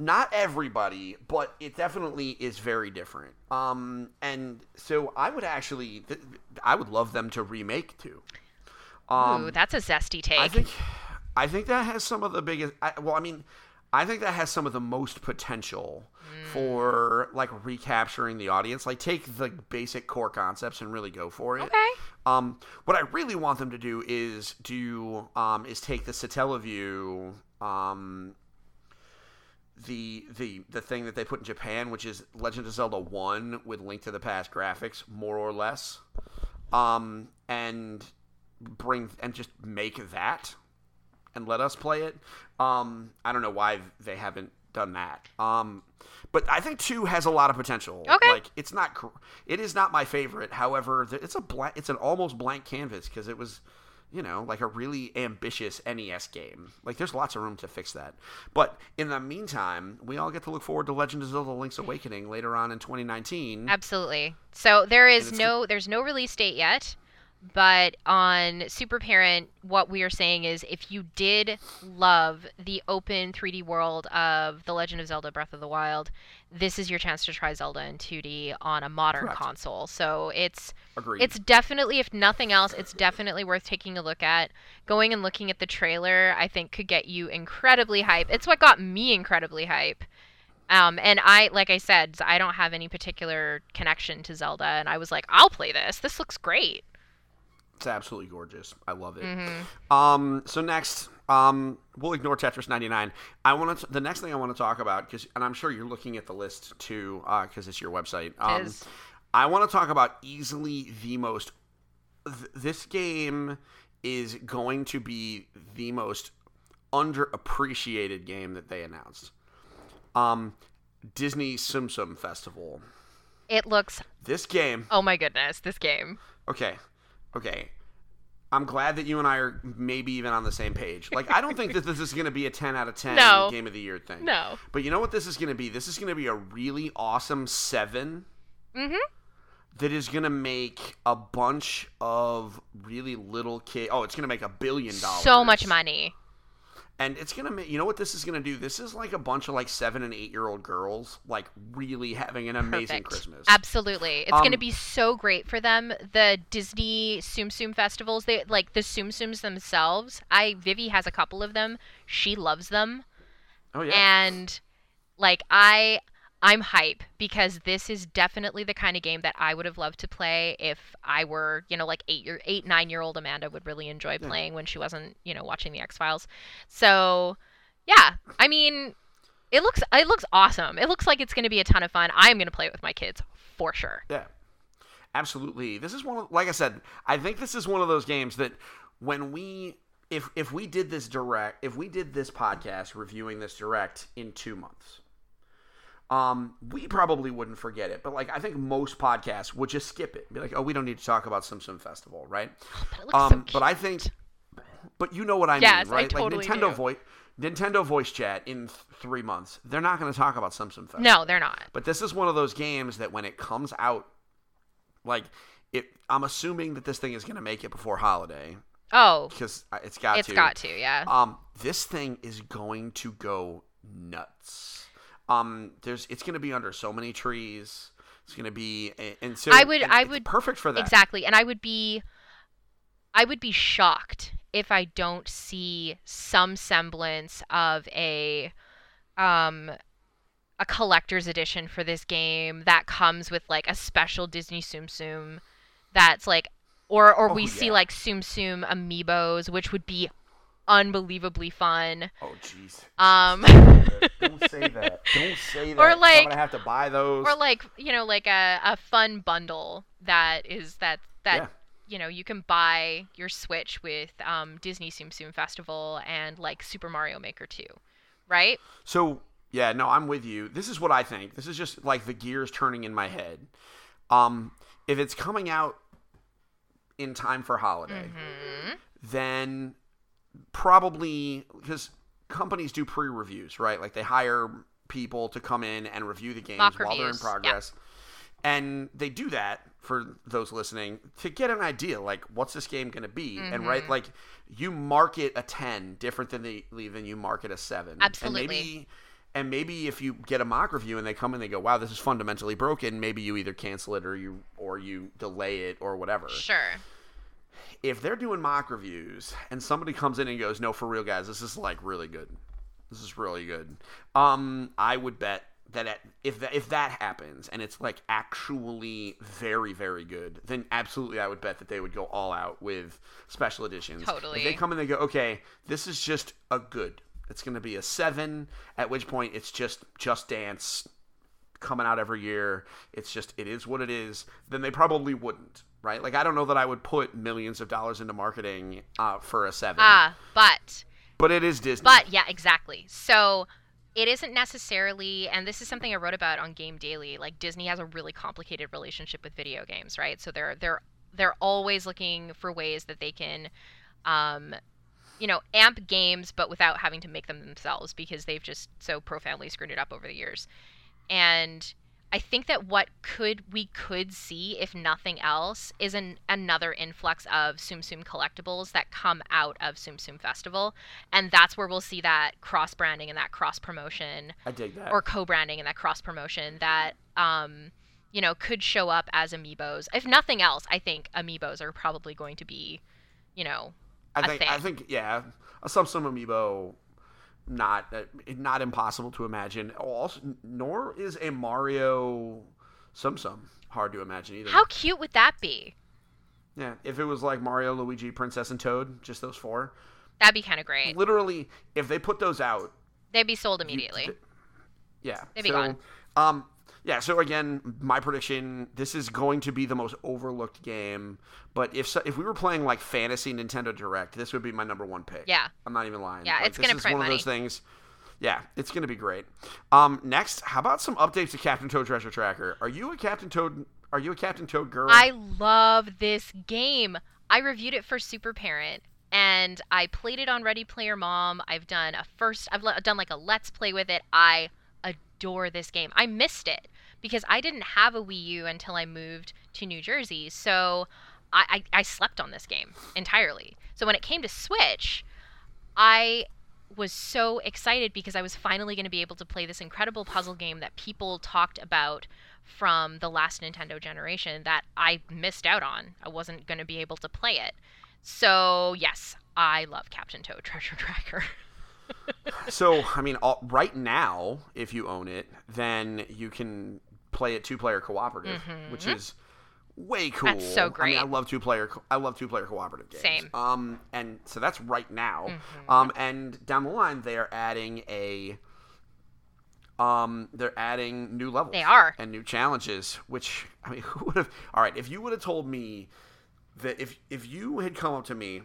S1: not everybody, but it definitely is very different. Um, and so I would actually, th- I would love them to remake too. Um,
S3: Ooh, that's a zesty take.
S1: I think, I think that has some of the biggest. I, well, I mean, I think that has some of the most potential
S3: Mm.
S1: for like recapturing the audience. Like, take the basic core concepts and really go for it.
S3: okay.
S1: Um, what I really want them to do is do um, is take the Satellaview, um, the the the thing that they put in Japan, which is Legend of Zelda One with Link to the Past graphics, more or less, um, and bring and just make that and let us play it. Um, I don't know why they haven't done that. Um, but I think two has a lot of potential.
S3: Okay.
S1: Like it's not, it is not my favorite. However, it's a blank, it's an almost blank canvas because it was, you know, like a really ambitious NES game. Like there's lots of room to fix that. But in the meantime, we all get to look forward to Legend of Zelda: Link's Awakening later on in 2019.
S3: Absolutely. So there is no there's no release date yet, but on Super Parent, what we are saying is if you did love the open 3D world of The Legend of Zelda: Breath of the Wild, this is your chance to try Zelda in 2D on a modern
S1: Correct.
S3: console. So it's
S1: Agreed.
S3: it's definitely, if nothing else, it's definitely worth taking a look at. Going and looking at the trailer, I think, could get you incredibly hype. It's what got me incredibly hype. Um, and I, like I said, I don't have any particular connection to Zelda, and I was like, I'll play this. This looks great.
S1: It's absolutely gorgeous. I love it.
S3: Mm-hmm.
S1: Um, so next, um, we'll ignore Tetris 99. I want to. The next thing I want to talk about, because, and I'm sure you're looking at the list too, because it's your website. Um,
S3: is.
S1: I want to talk about easily the most. Th- this game is going to be the most underappreciated game that they announced. Um, Disney Tsum Festival.
S3: It looks,
S1: This game
S3: oh my goodness, this game.
S1: Okay. Okay. I'm glad that you and I are maybe even on the same page. Like, I don't think that this is going to be a 10 out of 10
S3: No.
S1: game of the year thing.
S3: No.
S1: But you know what this is going to be? This is going to be a really awesome 7
S3: Mm-hmm.
S1: that is going to make a bunch of really little kids. Oh, it's going to make a billion dollars.
S3: So much money.
S1: And it's going to make, you know what this is going to do? This is like a bunch of like seven and eight year old girls, like really having an amazing
S3: Perfect.
S1: Christmas.
S3: Absolutely. It's going to
S1: Um,
S3: be so great for them. The Disney Tsum Tsum festivals, they like the Tsum Tsums themselves. I Vivi has a couple of them. She loves them.
S1: Oh, yeah.
S3: And like I I'm hype because this is definitely the kind of game that I would have loved to play if I were, you know, like 8 year 8 9 year old Amanda would really enjoy playing when she wasn't, you know, watching the X-Files. So, yeah. I mean, it looks it looks awesome. It looks like it's going to be a ton of fun. I am going to play it with my kids for sure.
S1: Yeah, absolutely. This is one of, like I said, I think this is one of those games that when we, if if we did this direct, if we did this podcast reviewing this direct in two months, um, we probably wouldn't forget it. But like, I think most podcasts would just skip it, be like, oh, we don't need to talk about Tsum Tsum Festival, right?
S3: But it looks
S1: Um,
S3: so
S1: but I think, but you know what I
S3: Yes,
S1: mean,
S3: I
S1: right?
S3: totally
S1: like Nintendo
S3: do.
S1: voice, Nintendo voice chat in th- three months, they're not going to talk about Tsum Tsum Festival.
S3: No, they're not.
S1: But this is one of those games that when it comes out, like it, I'm assuming that this thing is going to make it before holiday
S3: Oh,
S1: because it's got
S3: it's
S1: to.
S3: got to, yeah.
S1: Um, this thing is going to go nuts. Um, there's it's going to be under so many trees. It's going to be, and so
S3: I would- I would-
S1: perfect for that.
S3: Exactly. And I would be I would be shocked if I don't see some semblance of a um a collector's edition for this game that comes with like a special Disney Tsum Tsum that's like or or
S1: Oh,
S3: we see like Tsum Tsum amiibos which would be unbelievably fun.
S1: Oh, jeez.
S3: Um
S1: Don't say that. Don't say that.
S3: Or,
S1: I'm gonna have to buy those.
S3: or like you know like a, a fun bundle that is that that
S1: Yeah.
S3: you know you can buy your switch with um, disney Tsum Tsum festival and like super mario maker 2 right
S1: So yeah, no, I'm with you. This is what I think. This is just like the gears turning in my head. Um, if it's coming out in time for holiday,
S3: Mm-hmm.
S1: then probably because companies do pre-reviews, right? Like they hire people to come in and review the games while they're in
S3: reviews, yeah.
S1: progress. And they do that for those listening to get an idea like what's this game going to be and
S3: Mm-hmm.
S1: right like you market a 10 different than the than you market a 7
S3: Absolutely.
S1: and maybe and maybe if you get a mock review and they come and they go wow this is fundamentally broken maybe you either cancel it or you or you delay it or whatever
S3: sure
S1: if they're doing mock reviews and somebody comes in and goes, "No, for real, guys, this is like really good. This is really good," um, I would bet that at, if that, if that happens and it's like actually very very good, then absolutely I would bet that they would go all out with special editions.
S3: Totally.
S1: If they come in, they go, "Okay, this is just a good. It's going to be a seven. At which point it's just Just Dance." coming out every year. It's just it is what it is. Then they probably wouldn't, right? Like I don't know that I would put millions of dollars into marketing uh, for a seven,
S3: ah but
S1: but it is Disney.
S3: But yeah, exactly. So it isn't necessarily, and this is something I wrote about on Game Daily. Like Disney has a really complicated relationship with video games, right? So they're they're they're always looking for ways that they can um, you know, amp games, but without having to make them themselves because they've just so profoundly screwed it up over the years. And I think that what could we could see, if nothing else, is an another influx of Tsum Tsum collectibles that come out of Tsum Tsum Festival, and that's where we'll see that cross branding and that cross promotion,
S1: I dig that.
S3: or co-branding and that cross promotion that um, you know could show up as amiibos. If nothing else, I think amiibos are probably going to be, you know,
S1: I think I think yeah, a Tsum Tsum amiibo, not uh, not impossible to imagine. Also, nor is a Mario Tsum hard to imagine either.
S3: how cute would that be?
S1: Yeah, if it was like Mario, Luigi, Princess, and Toad, just those four.
S3: That'd be kind of great.
S1: Literally, if they put those out,
S3: They'd be sold
S1: you-
S3: immediately.
S1: th- yeah.
S3: They'd be
S1: so,
S3: gone.
S1: Um, yeah. So again, my prediction: this is going to be the most overlooked game. But if so, if we were playing like fantasy Nintendo Direct, this would be my number one pick.
S3: Yeah.
S1: I'm not even lying.
S3: Yeah,
S1: Like,
S3: it's
S1: this
S3: gonna
S1: is
S3: print
S1: one of those things. Yeah, it's gonna be great. Um, next, how about some updates to Captain Toad Treasure Tracker? Are you a Captain Toad? Are you a Captain Toad girl?
S3: I love this game. I reviewed it for Super Parent and I played it on Ready Player Mom. I've done a first I've done like a let's play with it. I adore this game. I missed it because I didn't have a Wii U until I moved to New Jersey. So I, I, I slept on this game entirely. So when it came to Switch, I was so excited because I was finally going to be able to play this incredible puzzle game that people talked about from the last Nintendo generation that I missed out on. I wasn't going to be able to play it. So, yes, I love Captain Toad Treasure Tracker.
S1: So, I mean, all, right now, if you own it, then you can play it two-player cooperative, which is way cool.
S3: Mm-hmm. That's so great.
S1: I, mean. I love two-player. I love two-player cooperative games.
S3: Same. Mm-hmm.
S1: Um, and so that's right now. Um, and down the line, they are adding a. Um, they're adding new levels.
S3: They are.
S1: and new challenges. Which I mean, who would have? All right, if you would have told me that if if you had come up to me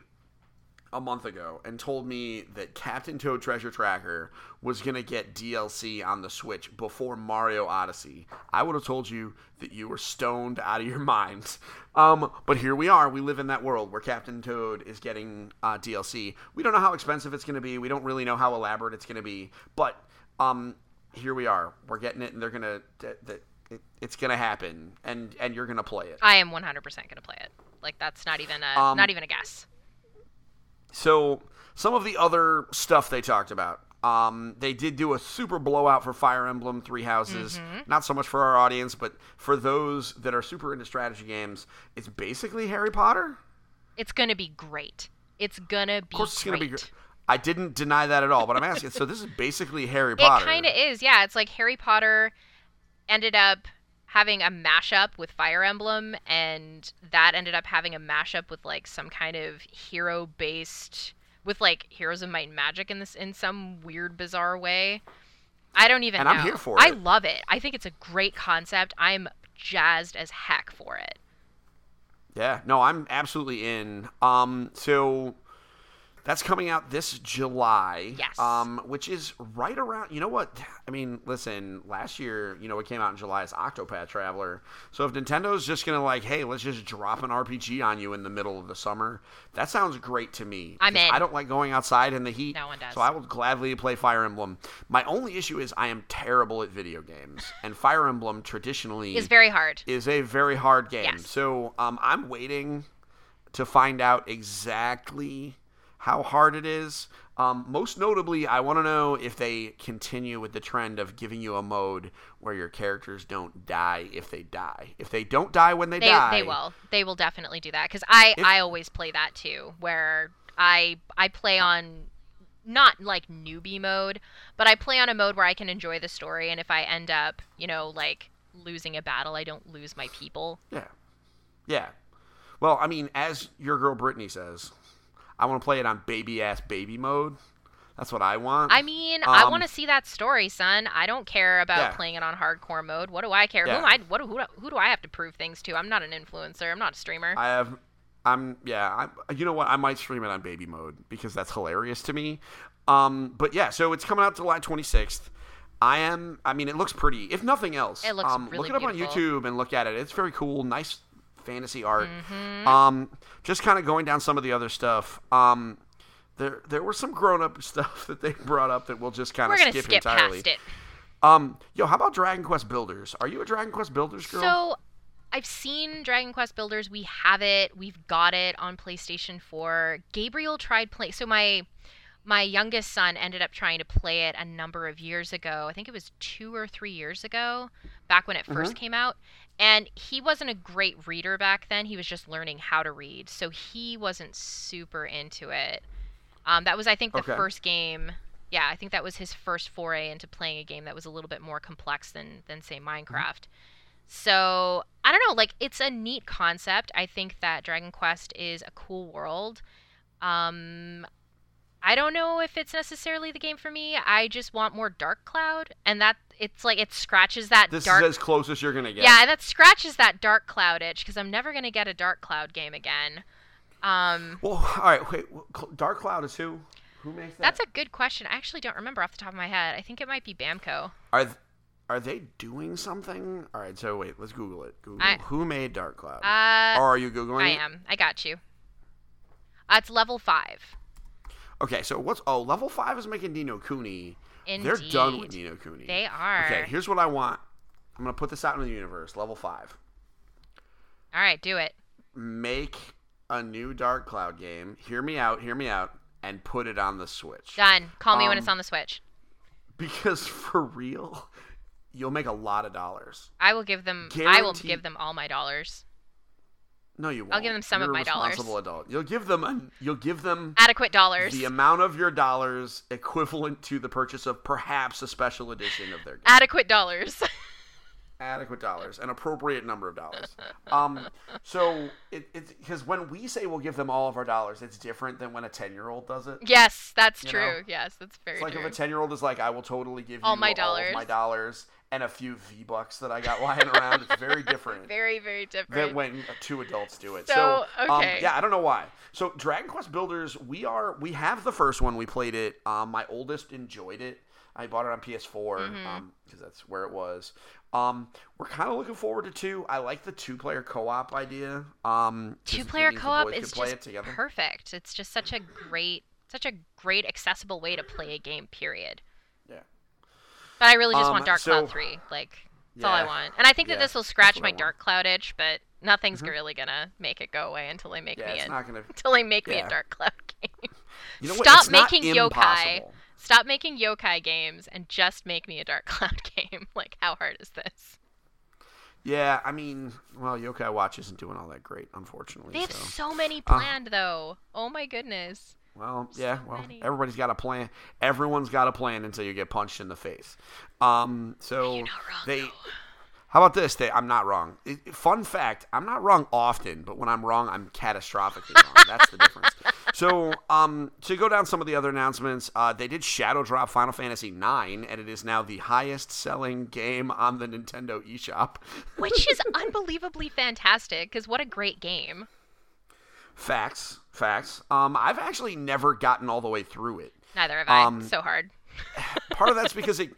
S1: a month ago and told me that Captain Toad Treasure Tracker was going to get DLC on the Switch before Mario Odyssey, I would have told you that you were stoned out of your minds. Um, but here we are. We live in that world where Captain Toad is getting uh, DLC. We don't know how expensive it's going to be. We don't really know how elaborate it's going to be. But um, here we are. We're getting it, and they're going to. That, that, it, it's going to happen, and and you're going to play it.
S3: I am 100% going to play it. Like that's not even a
S1: Um,
S3: not even a guess.
S1: So some of the other stuff they talked about. Um, they did do a super blowout for Fire Emblem Three Houses.
S3: Mm-hmm.
S1: Not so much for our audience, but for those that are super into strategy games, it's basically Harry Potter.
S3: It's going to be great. It's going to be
S1: Of course, it's
S3: great.
S1: going to be great. I didn't deny that at all, but I'm asking. so this is basically Harry Potter.
S3: It kind of is, yeah. It's like Harry Potter ended up having a mashup with Fire Emblem, and that ended up having a mashup with like some kind of hero based with like Heroes of Might and Magic in this in some weird bizarre way. I don't even
S1: And
S3: know.
S1: I'm here for
S3: I
S1: it.
S3: I love it. I think it's a great concept. I'm jazzed as heck for it.
S1: Yeah, no, I'm absolutely in. Um, so that's coming out this July.
S3: Yes.
S1: Um, which is right around. You know what? I mean, listen. Last year, you know, what came out in July is Octopath Traveler. So if Nintendo's just gonna like, hey, let's just drop an RPG on you in the middle of the summer, that sounds great to me.
S3: I'm in.
S1: I don't like going outside in the heat.
S3: No one does.
S1: So I will gladly play Fire Emblem. My only issue is I am terrible at video games, and Fire Emblem traditionally
S3: is very hard.
S1: is a very hard game.
S3: Yes.
S1: So um, I'm waiting to find out exactly how hard it is. Um, most notably, I want to know if they continue with the trend of giving you a mode where your characters don't die if they die. If they don't die when they,
S3: They
S1: die,
S3: they will. They will definitely do that cuz I
S1: If-
S3: I always play that too where I I play on not like newbie mode, but I play on a mode where I can enjoy the story and if I end up, you know, like losing a battle, I don't lose my people.
S1: Yeah, yeah. Well, I mean, as your girl Brittany says, I want to play it on baby ass baby mode. That's what I want.
S3: I mean, I
S1: Um,
S3: want to see that story, son. I don't care about
S1: Yeah.
S3: playing it on hardcore mode. What do I care? Who am I what do- who, who do I have to prove things to? I'm not an influencer. I'm not a streamer.
S1: I have. I'm yeah. I, you know what? I might stream it on baby mode because that's hilarious to me. Um, but yeah, so it's coming out July 26th. I am. I mean, it looks pretty. If nothing else,
S3: It looks
S1: um,
S3: really
S1: look it up on. YouTube and look at it. It's very cool. Nice fantasy art.
S3: Mhm.
S1: Um, just kind of going down some of the other stuff. Um, there there was some grown up stuff that they brought up that we'll just kind of skip,
S3: skip
S1: entirely. Um, yo, how about Dragon Quest Builders? Are you a Dragon Quest Builders girl?
S3: So, I've seen Dragon Quest Builders. We have it. We've got it on PlayStation 4. Gabriel tried play. So my my youngest son ended up trying to play it a number of years ago. I think it was 2 or 3 years ago, back when it 1st came out. And he wasn't a great reader back then. He was just learning how to read. So he wasn't super into it. Um, that was I think the
S1: Okay.
S3: first game yeah, I think that was his first foray into playing a game that was a little bit more complex than than say Minecraft. So I don't know, like it's a neat concept. I think that Dragon Quest is a cool world. Um, I don't know if it's necessarily the game for me. I just want more Dark Cloud, and that it's like it scratches that
S1: this
S3: dark.
S1: is as close as you're gonna get.
S3: yeah, and that scratches that Dark Cloud itch because I'm never gonna get a Dark Cloud game again. Um,
S1: Well, all right. Wait, Dark Cloud is who? Who makes that?
S3: that's a good question. I actually don't remember off the top of my head. I think it might be Namco.
S1: Are th- are they doing something? All right. So wait, let's Google it. Google
S3: I-
S1: who made Dark Cloud.
S3: Uh,
S1: or are you googling?
S3: I
S1: it?
S3: am. I got you. Uh, it's level five.
S1: Okay. So what's? Oh, level five is making Ni no Kuni.
S3: Indeed.
S1: They're done with Ni no Kuni.
S3: They are.
S1: Okay. Here's what I want. I'm gonna put this out in the universe. Level five.
S3: All right, do it.
S1: Make a new Dark Cloud game. Hear me out. Hear me out. And put it on the Switch.
S3: Done. Call me when it's
S1: Um,
S3: on the Switch.
S1: Because for real, you'll make a lot of dollars.
S3: I will give them. I will give them all my dollars.
S1: No, you won't.
S3: I'll give them some of
S1: You're a
S3: my dollars.
S1: responsible adult. You'll give them. An, you'll give them
S3: Adequate dollars.
S1: the amount of your dollars equivalent to the purchase of perhaps a special edition of their game.
S3: Adequate dollars.
S1: adequate dollars, an appropriate number of dollars. Um, so it, it's because when we say we'll give them all of our dollars, it's different than when a ten-year-old does it.
S3: yes, that's
S1: You
S3: true.
S1: know?
S3: Yes, that's very
S1: It's like
S3: true.
S1: if a ten-year-old is like, "I will totally give you
S3: All my
S1: of
S3: dollars.
S1: my dollars and a few V bucks that I got lying around." It's very different.
S3: very, very
S1: than
S3: different.
S1: when two adults do it.
S3: So,
S1: um,
S3: okay.
S1: yeah, I don't know why. So Dragon Quest Builders, we are we have the first one. We played it. Um, my oldest enjoyed it. I bought it on PS4
S3: Mm-hmm.
S1: um, because that's where it was. Um, we're kind of looking forward to two. I like the two-player co-op idea. Um,
S3: Two-player co-op is just
S1: it
S3: perfect. It's just such a great, such a great accessible way to play a game. Period.
S1: Yeah.
S3: But I really just
S1: Um,
S3: want Dark
S1: so-
S3: Cloud Three. Like that's all I want. And I think that
S1: Yeah,
S3: this will scratch my. Dark Cloud itch, but nothing's really gonna make it go away until they make
S1: Yeah,
S3: me
S1: it's
S3: a
S1: not gonna.
S3: until they make me a Dark Cloud game.
S1: You know?
S3: Stop making yokai. Stop making yokai games and just make me a Dark Cloud game. like how hard is this?
S1: Yeah, I mean, well, Yokai Watch isn't doing all that great, unfortunately.
S3: They have
S1: so.
S3: so many
S1: Uh.
S3: planned though. Oh my goodness.
S1: Well, yeah, well, everybody's got a plan. Everyone's got a plan until you get punched in the face. Um, so
S3: wrong,
S1: they.
S3: though.
S1: How about this? They, I'm not wrong. It- fun fact: I'm not wrong often, but when I'm wrong, I'm catastrophically wrong. That's the difference. So, um, to go down some of the other announcements, uh, they did shadow drop Final Fantasy IX, and it is now the highest-selling game on the Nintendo eShop.
S3: Which is unbelievably fantastic because what a great game.
S1: Facts, facts. Um, I've actually never gotten all the way through it.
S3: Neither have I.
S1: Um,
S3: so hard.
S1: part of that's because it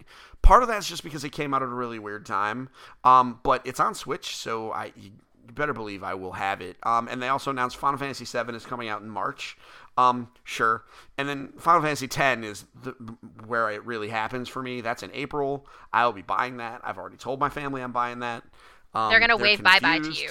S1: part of that's just because it came out at a really weird time um but it's on switch so i you better believe i will have it um and they also announced final fantasy VII is coming out in march um sure and then final fantasy X is the, where it really happens for me that's in april i'll be buying that i've already told my family i'm buying that um,
S3: They're gonna wave bye-bye to you.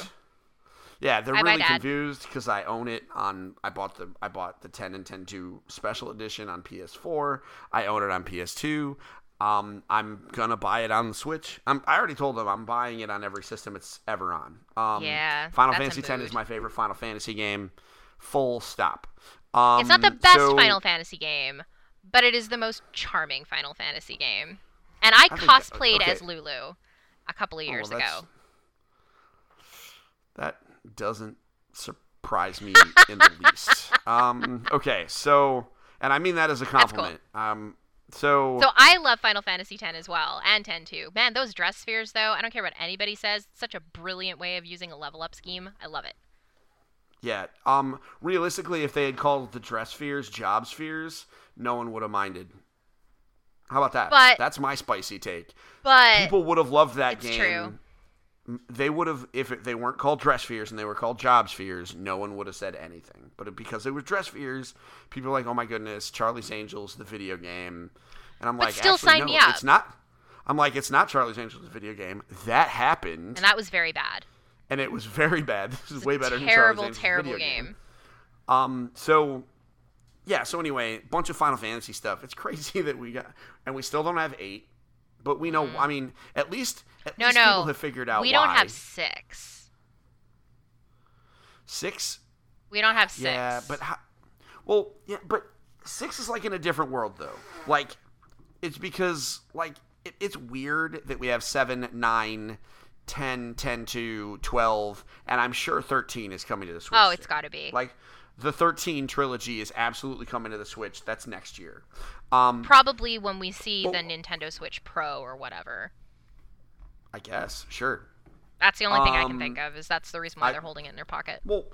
S1: Yeah, they're
S3: Bye-bye,
S1: really confused because I own it on. I bought the I bought the 10 and 10 2 special edition on PS4. I own it on PS2. Um, I'm gonna buy it on the Switch. I'm, I already told them I'm buying it on every system it's ever on. Um,
S3: Yeah,
S1: Final Fantasy 10 is my favorite Final Fantasy game. Full stop. Um,
S3: it's not the best
S1: so-
S3: Final Fantasy game, but it is the most charming Final Fantasy game. And I,
S1: think-
S3: cosplayed
S1: okay.
S3: as Lulu a couple of
S1: Oh, well,
S3: years ago.
S1: That doesn't surprise me in the least. Um, okay, so, and I mean that as a
S3: cool.
S1: compliment. Um, so,
S3: So I love Final Fantasy X as well, and 10 too. Man, those dress spheres though, I don't care what anybody says. It's such a brilliant way of using a level up scheme. I love it.
S1: Yeah. Um. Realistically, if they had called the dress spheres job spheres, no one would have minded. How about that?
S3: But-
S1: that's my spicy take.
S3: But
S1: People would have loved that
S3: it's
S1: game.
S3: true.
S1: They would have if it, they weren't called dress spheres and they were called job spheres no one would have said anything. But because it was dress spheres people are like oh my goodness charlie's angels the video game. And i'm
S3: But
S1: like
S3: still sign
S1: no,
S3: me up.
S1: it's not i'm like it's not charlie's angels the video game. That happened.
S3: And that was very bad.
S1: and it was very bad. This is way better than
S3: Terrible,
S1: charlie's angels
S3: terrible
S1: video
S3: game.
S1: um so yeah so anyway bunch of final fantasy stuff. It's crazy that we got and we still don't have eight but we know i mean at least at
S3: Mm. No,
S1: least
S3: no.
S1: people have figured out
S3: We
S1: why.
S3: don't have six.
S1: six
S3: We don't have six.
S1: Yeah, but how, well, yeah, but six is like in a different world though. Like, it's because like it, it's weird that we have seven, nine, 10, 10 to 12, and I'm sure 13 is coming to the Switch.
S3: oh, it's got to be.
S1: Like, the 13 trilogy is absolutely coming to the Switch. That's next year. Um,
S3: Probably when we see
S1: Well-
S3: the Nintendo Switch Pro or whatever.
S1: I guess, sure.
S3: That's the only thing I can
S1: Um,
S3: think of. Is that's the reason why
S1: I-
S3: they're holding it in their pocket.
S1: Well,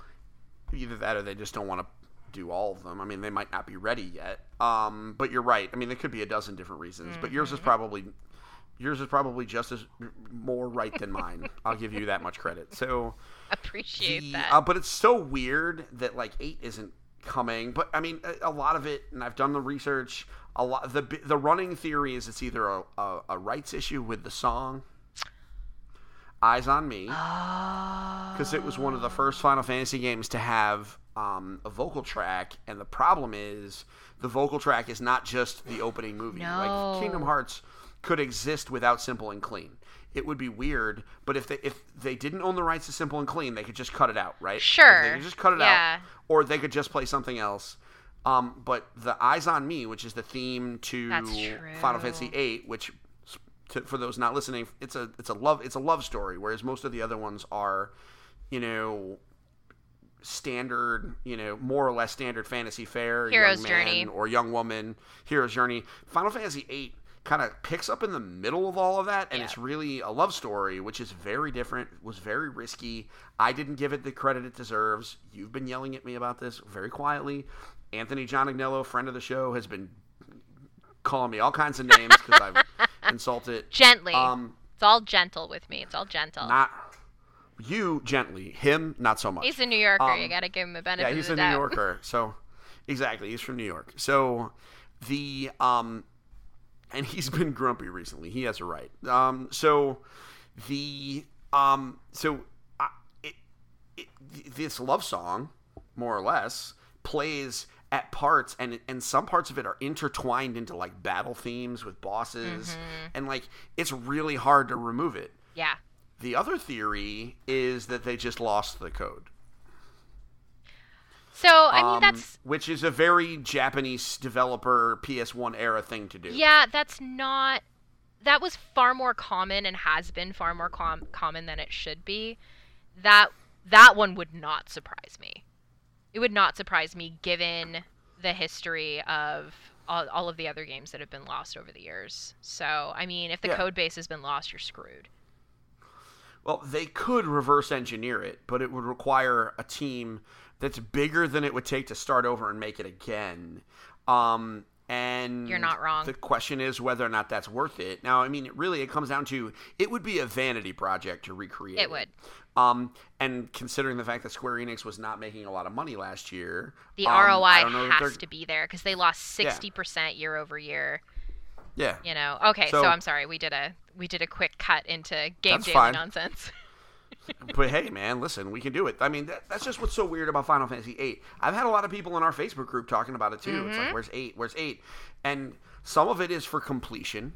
S1: either that or they just don't want to do all of them. I mean, they might not be ready yet. Um, but you're right. I mean, there could be a dozen different reasons, but yours
S3: Mm-hmm.
S1: is probably yours is probably just as more right than mine. I'll give you that much credit. So,
S3: Appreciate
S1: the,
S3: that.
S1: uh, but it's so weird that like eight isn't coming. But I mean, a, a lot of it, and I've done the research. A lot the the running theory is it's either a, a, a rights issue with the song. Eyes on Me because it was one of the first Final Fantasy games to have um, a vocal track, and the problem is the vocal track is not just the opening movie.
S3: No.
S1: Like Kingdom Hearts could exist without Simple and Clean. It would be weird, but if they if they didn't own the rights to Simple and Clean, they could just cut it out, right?
S3: Sure.
S1: they could just cut it
S3: Yeah.
S1: out, or they could just play something else. Um, but the Eyes on Me, which is the theme to Final. Fantasy VIII, which to, for those not listening, it's a it's a love it's a love story, whereas most of the other ones are, you know, standard, you know, more or less standard fantasy fare,
S3: Hero's
S1: young man
S3: Journey.
S1: or young woman, hero's journey. Final Fantasy VIII kind of picks up in the middle of all of that, and
S3: Yeah.
S1: it's really a love story, which is very different. Was very risky. I didn't give it the credit it deserves. You've been yelling at me about this very quietly. Anthony John Agnello, friend of the show, has been calling me all kinds of names because I've insulted.
S3: Gently.
S1: Um,
S3: it's all gentle with me. It's all gentle.
S1: not you gently, him not so much.
S3: he's a New Yorker.
S1: Um,
S3: you got to give him a benefit
S1: yeah, he's a New. Yorker. So exactly, he's from New York. So the um, and he's been grumpy recently. He has a right. Um, so the um, so uh, it, it, this love song, more or less, plays at parts and and some parts of it are intertwined into like battle themes with bosses
S3: Mm-hmm.
S1: and like it's really hard to remove it.
S3: Yeah.
S1: The other theory is that they just lost the code.
S3: So I mean
S1: Um,
S3: that's
S1: which is a very Japanese developer PS1 era thing to do.
S3: yeah that's not that was far more common and has been far more com- common than it should be. That that one would not surprise me. It would not surprise me given the history of all, all of the other games that have been lost over the years. So I mean, if the
S1: Yeah.
S3: code base has been lost, you're screwed.
S1: Well, they could reverse engineer it, but it would require a team that's bigger than it would take to start over and make it again. Um, and
S3: You're not wrong.
S1: The question is whether or not that's worth it. Now, I mean, really, it comes down to it would be a vanity project to recreate.
S3: It would.
S1: Um, and considering the fact that Square Enix was not making a lot of money last year,
S3: The
S1: um,
S3: ROI
S1: don't know that
S3: has to be there because they lost sixty percent year over year.
S1: Yeah.
S3: You know. Okay, so,
S1: So-
S3: I'm sorry. We did a we did a quick cut into game
S1: fine.
S3: nonsense.
S1: but hey, man, listen, we can do it. I mean, that, that's just what's so weird about Final Fantasy VIII. I've had a lot of people in our Facebook group talking about it too. It's
S3: Mm-hmm.
S1: like, where's eight? Where's eight? And some of it is for completion,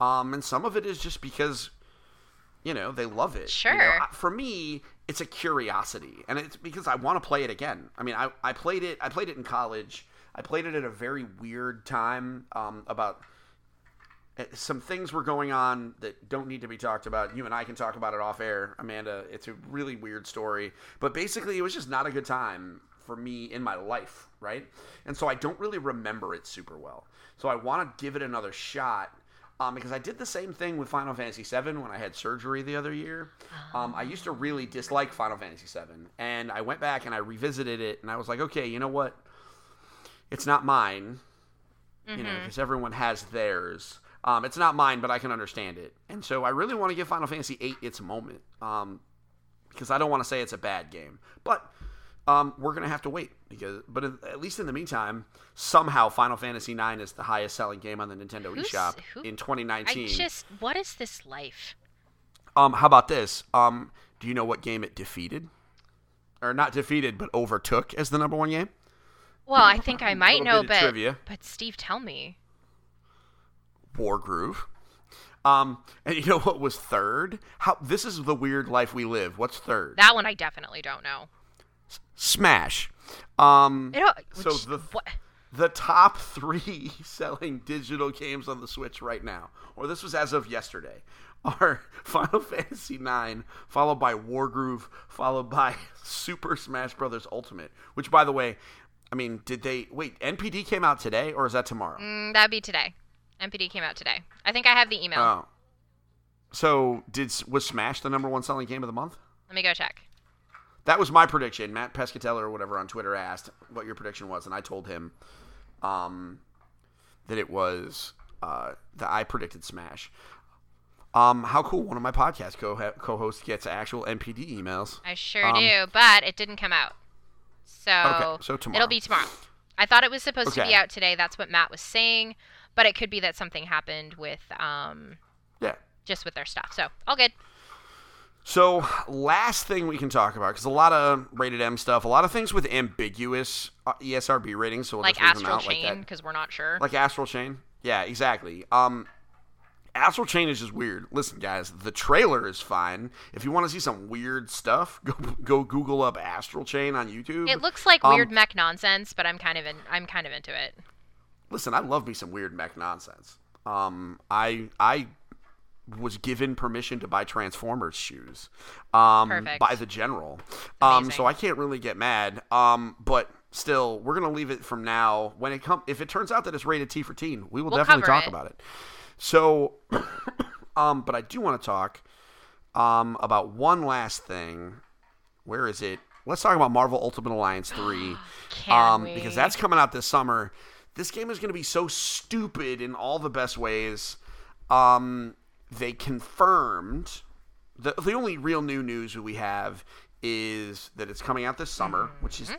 S1: um, and some of it is just because, you know, they love it. you know.
S3: Sure.
S1: For me, it's a curiosity, and it's because I want to play it again. I mean, I, I played it. I played it in college. I played it at a very weird time. Um, about some things were going on that don't need to be talked about. You and I can talk about it off air, Amanda. It's a really weird story, but basically, it was just not a good time for me in my life, right? And so I don't really remember it super well. So I want to give it another shot. Um, because I did the same thing with Final Fantasy VII when I had surgery the other year. Um, I used to really dislike Final Fantasy VII, and I went back and I revisited it, and I was like, okay, you know what? It's not mine you know, because everyone has theirs. Um, it's not mine, but I can understand it. And so I really want to give Final Fantasy VIII its moment um, because I don't want to say it's a bad game, but um, we're gonna have to wait because. But at least in the meantime, somehow Final Fantasy IX is the highest selling game on the Nintendo
S3: Who's-
S1: eShop
S3: who-
S1: in
S3: I
S1: 2019.
S3: just, what is this life?
S1: Um, how about this? Um, do you know what game it defeated? Or not defeated, but overtook as the number one game?
S3: Well, I think I might know, but
S1: trivia.
S3: but Steve, tell me.
S1: Wargroove. Um, and you know what was third? How this is the weird life we live. What's third?
S3: That one I definitely don't know.
S1: Smash. Um, So
S3: which-
S1: the-
S3: what?
S1: the top three selling digital games on the Switch right now, or this was as of yesterday, are Final Fantasy IX, followed by Wargroove, followed by Super Smash Bros. Ultimate. Which, by the way, I mean, did they wait? NPD came out today, or is that tomorrow?
S3: Mm, that'd be today. NPD came out today. I think I have the email.
S1: Oh, so did was Smash the number one selling game of the month?
S3: Let me go check.
S1: That was my prediction. Mat Piscatella or whatever on Twitter asked what your prediction was, and I told him um, that it was uh, that I predicted Smash. Um, how cool! One of my podcast co co-hosts gets actual NPD emails.
S3: I sure
S1: Um,
S3: do, but it didn't come out. So,
S1: Okay, so tomorrow.
S3: it'll be tomorrow. I thought it was supposed to be out today. That's what Matt was saying, but it could be that something happened with um
S1: Yeah.
S3: just with their stuff. So, all good.
S1: So last thing we can talk about because a lot of rated M stuff, a lot of things with ambiguous uh, ESRB ratings. So we'll
S3: like Astral
S1: like.
S3: Chain because we're not sure.
S1: like Astral Chain. Yeah, exactly. Um, Astral Chain is just weird. Listen, guys, the trailer is fine. If you want to see some weird stuff, go go Google up Astral Chain on YouTube.
S3: it looks like
S1: Um,
S3: weird mech nonsense, but I'm kind of in, I'm kind of into it.
S1: Listen, I love me some weird mech nonsense. Um, I I was given permission to buy Transformers shoes, um,
S3: Perfect.
S1: by the general. Um, so I can't really get mad. Um, but still, we're gonna leave it from now. When it come, if it turns out that it's rated T for teen, we will
S3: We'll
S1: definitely talk
S3: it.
S1: about it. So, um, but I do want to talk, um, about one last thing. Where is it? Let's talk about Marvel Ultimate Alliance three, um,
S3: we?
S1: because that's coming out this summer. This game is going to be so stupid in all the best ways. Um, they confirmed the the only real new news we have is that it's coming out this summer, which is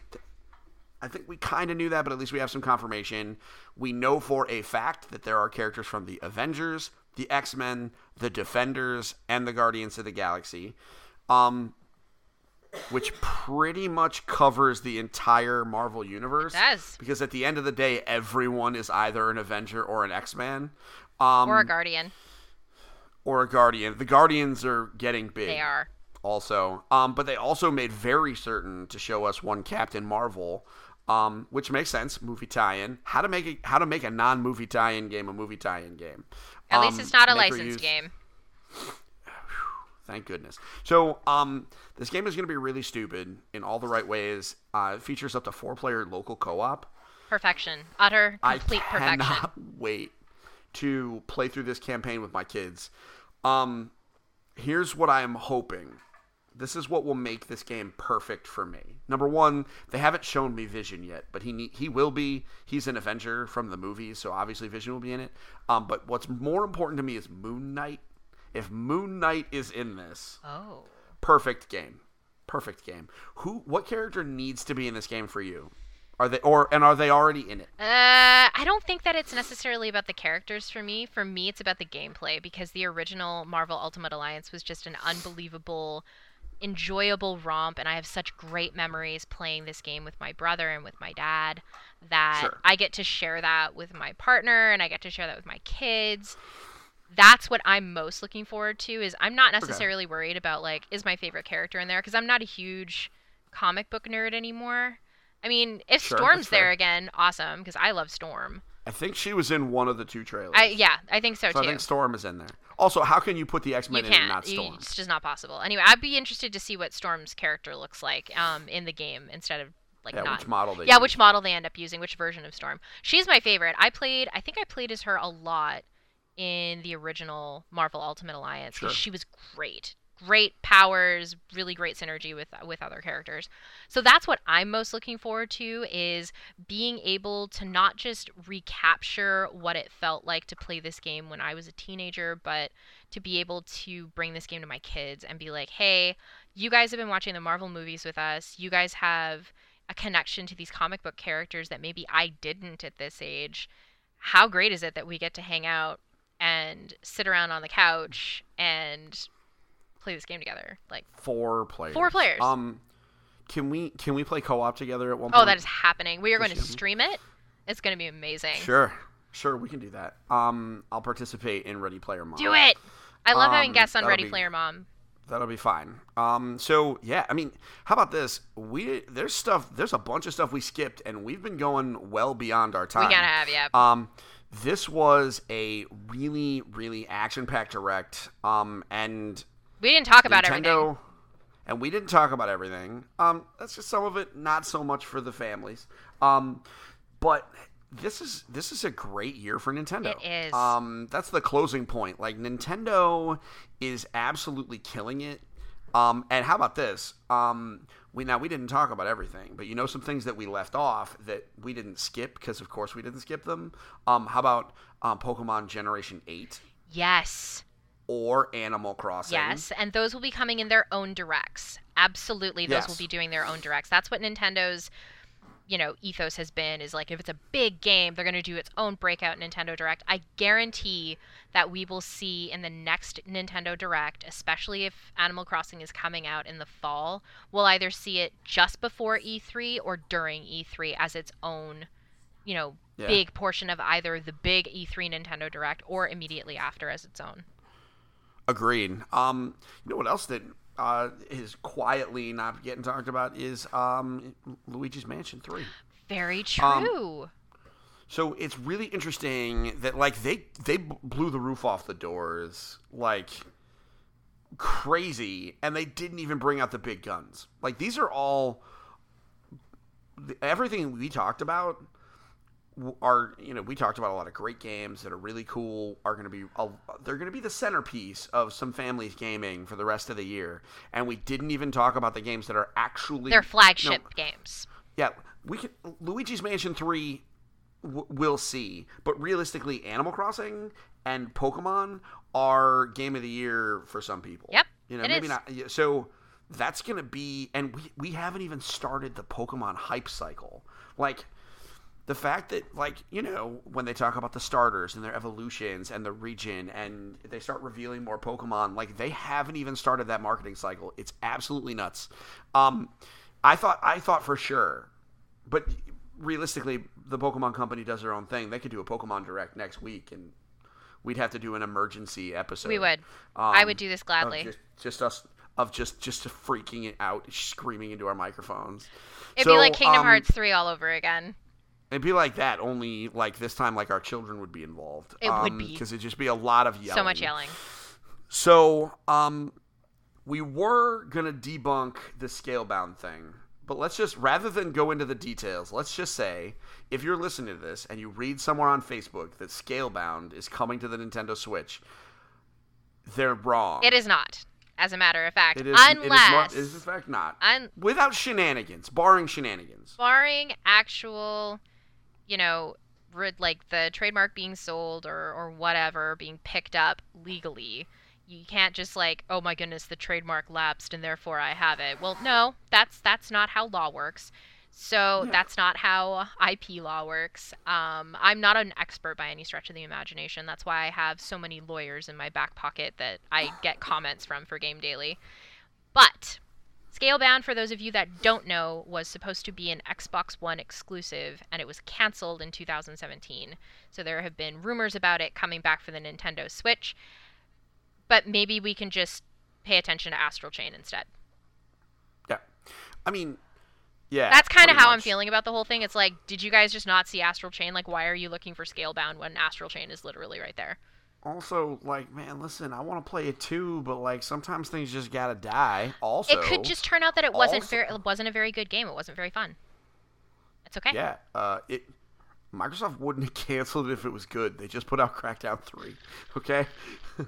S1: I think we kind of knew that, but at least we have some confirmation. We know for a fact that there are characters from the Avengers, the X Men, the Defenders, and the Guardians of the Galaxy, um, which pretty much covers the entire Marvel universe.
S3: does.
S1: because at the end of the day, everyone is either an Avenger or an X Man, um,
S3: or a Guardian.
S1: or a Guardian. The Guardians are getting big
S3: They are.
S1: also. Um, but they also made very certain to show us one Captain Marvel, um, which makes sense. Movie tie-in. How to make a how to make a non-movie tie-in game a movie tie-in game.
S3: At
S1: Um,
S3: least it's not a licensed
S1: use-
S3: game.
S1: Thank goodness. So, um, this game is going to be really stupid in all the right ways. Uh, it features up to four-player local co-op.
S3: Perfection. Utter complete perfection.
S1: I
S3: perfection.
S1: cannot wait to play through this campaign with my kids. Um, here's what I am hoping. This is what will make this game perfect for me. Number one, they haven't shown me Vision yet, but he ne- he will be. He's an Avenger from the movies, so obviously Vision will be in it. Um, but what's more important to me is Moon Knight. If Moon Knight is in this,
S3: Oh.
S1: perfect game, perfect game. Who, what character needs to be in this game for you? Are they or and are they already in it?
S3: Uh, I don't think that it's necessarily about the characters for me. For me, it's about the gameplay because the original Marvel Ultimate Alliance was just an unbelievable, enjoyable romp, and I have such great memories playing this game with my brother and with my dad that
S1: Sure.
S3: I get to share that with my partner and I get to share that with my kids. That's what I'm most looking forward to. Is I'm not necessarily worried about like is my favorite character in there because I'm not a huge comic book nerd anymore. I mean, if
S1: Sure,
S3: Storm's
S1: fair.
S3: there again, awesome because I love Storm.
S1: I think she was in one of the two trailers.
S3: I yeah, I think so
S1: so I think Storm is in there. Also, how can you put the X Men in and not
S3: You-
S1: Storm?
S3: it's just not possible. Anyway, I'd be interested to see what Storm's character looks like um, in the game instead of like
S1: yeah,
S3: not.
S1: which model they
S3: yeah,
S1: use.
S3: which model they end up using, which version of Storm. She's my favorite. I played. I think I played as her a lot in the original Marvel Ultimate Alliance.
S1: Sure.
S3: She was great. great powers, really great synergy with with other characters. So that's what I'm most looking forward to is being able to not just recapture what it felt like to play this game when I was a teenager, but to be able to bring this game to my kids and be like, "Hey, you guys have been watching the Marvel movies with us. You guys have a connection to these comic book characters that maybe I didn't at this age. How great is it that we get to hang out and sit around on the couch and play this game together. Like
S1: four players.
S3: Four players.
S1: Um, can we can we play co-op together at one point?
S3: Oh, that is happening. We are going to stream it. It's going to be amazing.
S1: Sure, sure, we can do that. Um, I'll participate in Ready Player Mom.
S3: Do it. I love having
S1: Um,
S3: guests on Ready
S1: be-
S3: Player Mom.
S1: That'll be fine. Um, so yeah, I mean, how about this? We there's stuff, there's a bunch of stuff we skipped, and we've been going well beyond our time.
S3: We gotta have yeah.
S1: Um, this was a really, really action-packed direct. Um, and
S3: we didn't talk about
S1: Nintendo,
S3: everything.
S1: and we didn't talk about everything. Um, that's just some of it. Not so much for the families. Um, but this is this is a great year for Nintendo.
S3: It is.
S1: Um, that's the closing point. Like Nintendo is absolutely killing it. Um, and how about this? Um, we now we didn't talk about everything, but you know some things that we left off that we didn't skip because of course we didn't skip them. Um, how about um, Pokemon Generation Eight
S3: Yes.
S1: or Animal Crossing?
S3: Yes, and those will be coming in their own directs. Absolutely, those will be doing their own directs. That's what Nintendo's, you know, ethos has been. Is like if it's a big game, they're going to do its own breakout Nintendo Direct. I guarantee that we will see in the next Nintendo Direct, especially if Animal Crossing is coming out in the fall, we'll either see it just before E3 or during E3 as its own, you know,
S1: Yeah.
S3: big portion of either the big E3 Nintendo Direct or immediately after as its own.
S1: Agreed. Um, you know what else that uh, is quietly not getting talked about is um, Luigi's Mansion Three.
S3: Very
S1: Um,
S3: true.
S1: So it's really interesting that like they they blew the roof off the doors like crazy, and they didn't even bring out the big guns. Like these are all everything we talked about are you know we talked about a lot of great games that are really cool are going to be a, they're going to be the centerpiece of some families gaming for the rest of the year and we didn't even talk about the games that are actually
S3: They're
S1: no,
S3: flagship games.
S1: yeah, we can. Luigi's Mansion Three, w- we'll see. But realistically, Animal Crossing and Pokemon are game of the year for some people.
S3: Yep,
S1: you know, maybe
S3: is.
S1: not. So that's gonna be, and we we haven't even started the Pokemon hype cycle. Like the fact that like you know when they talk about the starters and their evolutions and the region and they start revealing more pokemon like they haven't even started that marketing cycle it's absolutely nuts um i thought i thought for sure but realistically the pokemon company does their own thing they could do a pokemon direct next week and we'd have to do an emergency episode
S3: We would. I
S1: um,
S3: would do this gladly.
S1: just, just us of just just freaking it out screaming into our microphones
S3: It'd
S1: So,
S3: be like Kingdom
S1: um,
S3: Hearts 3 all over again.
S1: It'd be like that, only like this time, like our children would be involved.
S3: It would be.
S1: because it'd just be a lot of yelling.
S3: So much yelling.
S1: So, um, we were gonna debunk the Scalebound thing, but let's just rather than go into the details, let's just say if you're listening to this and you read somewhere on Facebook that Scalebound is coming to the Nintendo Switch, they're wrong.
S3: It is not, as a matter of fact.
S1: It is.
S3: unless,
S1: It is, not, it is in fact not.
S3: un-
S1: Without shenanigans, barring shenanigans.
S3: barring actual, you know, like the trademark being sold or, or whatever being picked up legally. You can't just like, oh my goodness, the trademark lapsed and therefore I have it. Well, no, that's that's not how law works. So
S1: Yeah.
S3: that's not how IP law works. Um, I'm not an expert by any stretch of the imagination. That's why I have so many lawyers in my back pocket that I get comments from for Game Daily. But Scalebound, for those of you that don't know, was supposed to be an Xbox One exclusive, and it was canceled in 2017. So there have been rumors about it coming back for the Nintendo Switch. But maybe we can just pay attention to Astral Chain instead.
S1: Yeah, I mean, yeah.
S3: That's kind of how I'm feeling about the whole thing. It's like, did you guys just not see Astral Chain? Like, why are you looking for Scalebound when Astral Chain is literally right there?
S1: Also like man listen i want to play it too but like sometimes things just gotta die also
S3: it could just turn out that it wasn't
S1: also-
S3: very, it wasn't a very good game. It wasn't very fun. It's okay.
S1: yeah uh it microsoft wouldn't have canceled it if it was good they just put out crackdown 3 okay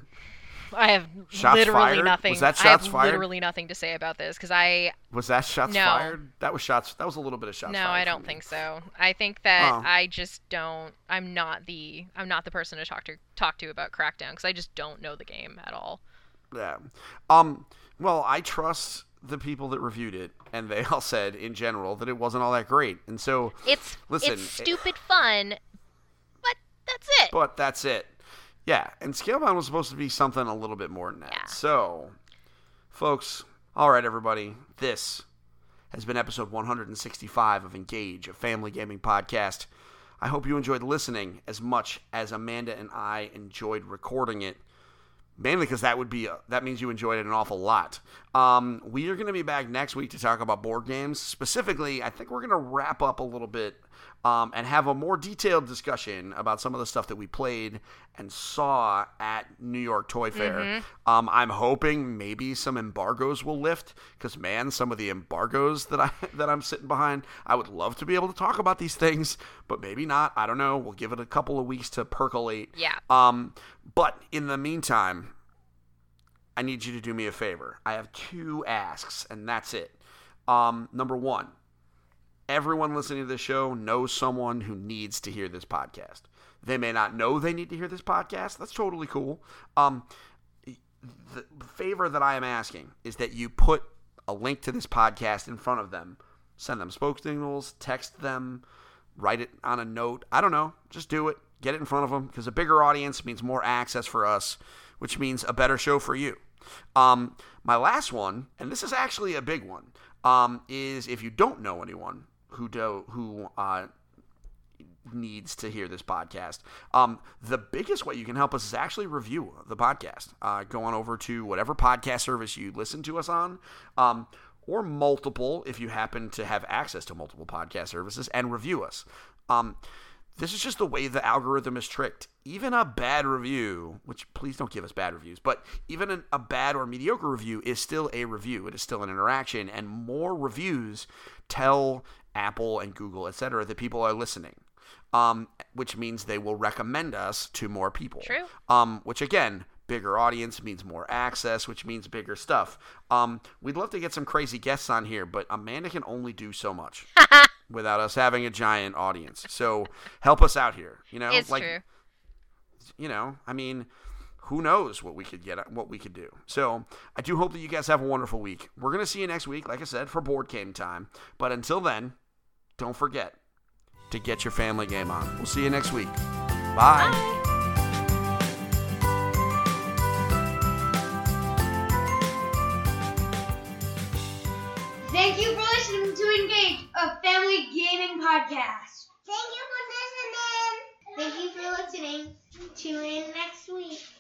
S3: I have
S1: Shots
S3: literally
S1: fired?
S3: nothing.
S1: Was that
S3: I have
S1: fired?
S3: literally nothing to say about this because I
S1: Was that shots
S3: No.
S1: fired? That was shots. That was a little bit of shots.
S3: no,
S1: fired
S3: I don't think so. I think that
S1: Oh.
S3: I just don't. I'm not the I'm not the person to talk to talk to about Crackdown because I just don't know the game at all.
S1: Yeah. Um. Well, I trust the people that reviewed it, and they all said in general that it wasn't all that great, and so.
S3: It's
S1: Listen,
S3: it's
S1: it-
S3: stupid fun, but that's it.
S1: But that's it. Yeah, and Scalebound was supposed to be something a little bit more than that.
S3: Yeah.
S1: So, folks, all right, everybody, this has been episode 165 of Engage, a family gaming podcast. I hope you enjoyed listening as much as Amanda and I enjoyed recording it. Mainly because that would be a, that means you enjoyed it an awful lot. Um, we are going to be back next week to talk about board games. Specifically, I think we're going to wrap up a little bit um, and have a more detailed discussion about some of the stuff that we played and saw at New York Toy Fair. Um, I'm hoping maybe some embargoes will lift because man, some of the embargoes that I that I'm sitting behind, I would love to be able to talk about these things, but maybe not. I don't know. We'll give it a couple of weeks to percolate.
S3: Yeah.
S1: Um, but in the meantime, I need you to do me a favor. I have two asks, and that's it. Um, number one, everyone listening to this show knows someone who needs to hear this podcast. They may not know they need to hear this podcast. That's totally cool. Um, the favor that I am asking is that you put a link to this podcast in front of them. Send them smoke signals, text them, write it on a note. I don't know. Just do it. Get it in front of them because a bigger audience means more access for us, which means a better show for you. Um, my last one, and this is actually a big one, um, is if you don't know anyone who do who uh, needs to hear this podcast. Um, the biggest way you can help us is actually review the podcast. Uh, go on over to whatever podcast service you listen to us on, um, or multiple if you happen to have access to multiple podcast services, and review us. Um, this is just the way the algorithm is tricked. Even a bad review, which please don't give us bad reviews, but even an, a bad or mediocre review is still a review. It is still an interaction, and more reviews tell Apple and Google, etc., that people are listening. Um, which means they will recommend us to more people.
S3: True.
S1: Um, which again, bigger audience means more access, which means bigger stuff. Um, we'd love to get some crazy guests on here, but Amanda can only do so much without us having a giant audience. So help us out here. You know,
S3: it's
S1: like
S3: true.
S1: you know, I mean, who knows what we could get, what we could do. So I do hope that you guys have a wonderful week. We're gonna see you next week, like I said, for board game time. But until then, don't forget to get your family game on. We'll see you next week. Bye.
S3: Bye.
S2: Podcast.
S4: Thank you for listening. Thank you for listening. Tune in next week.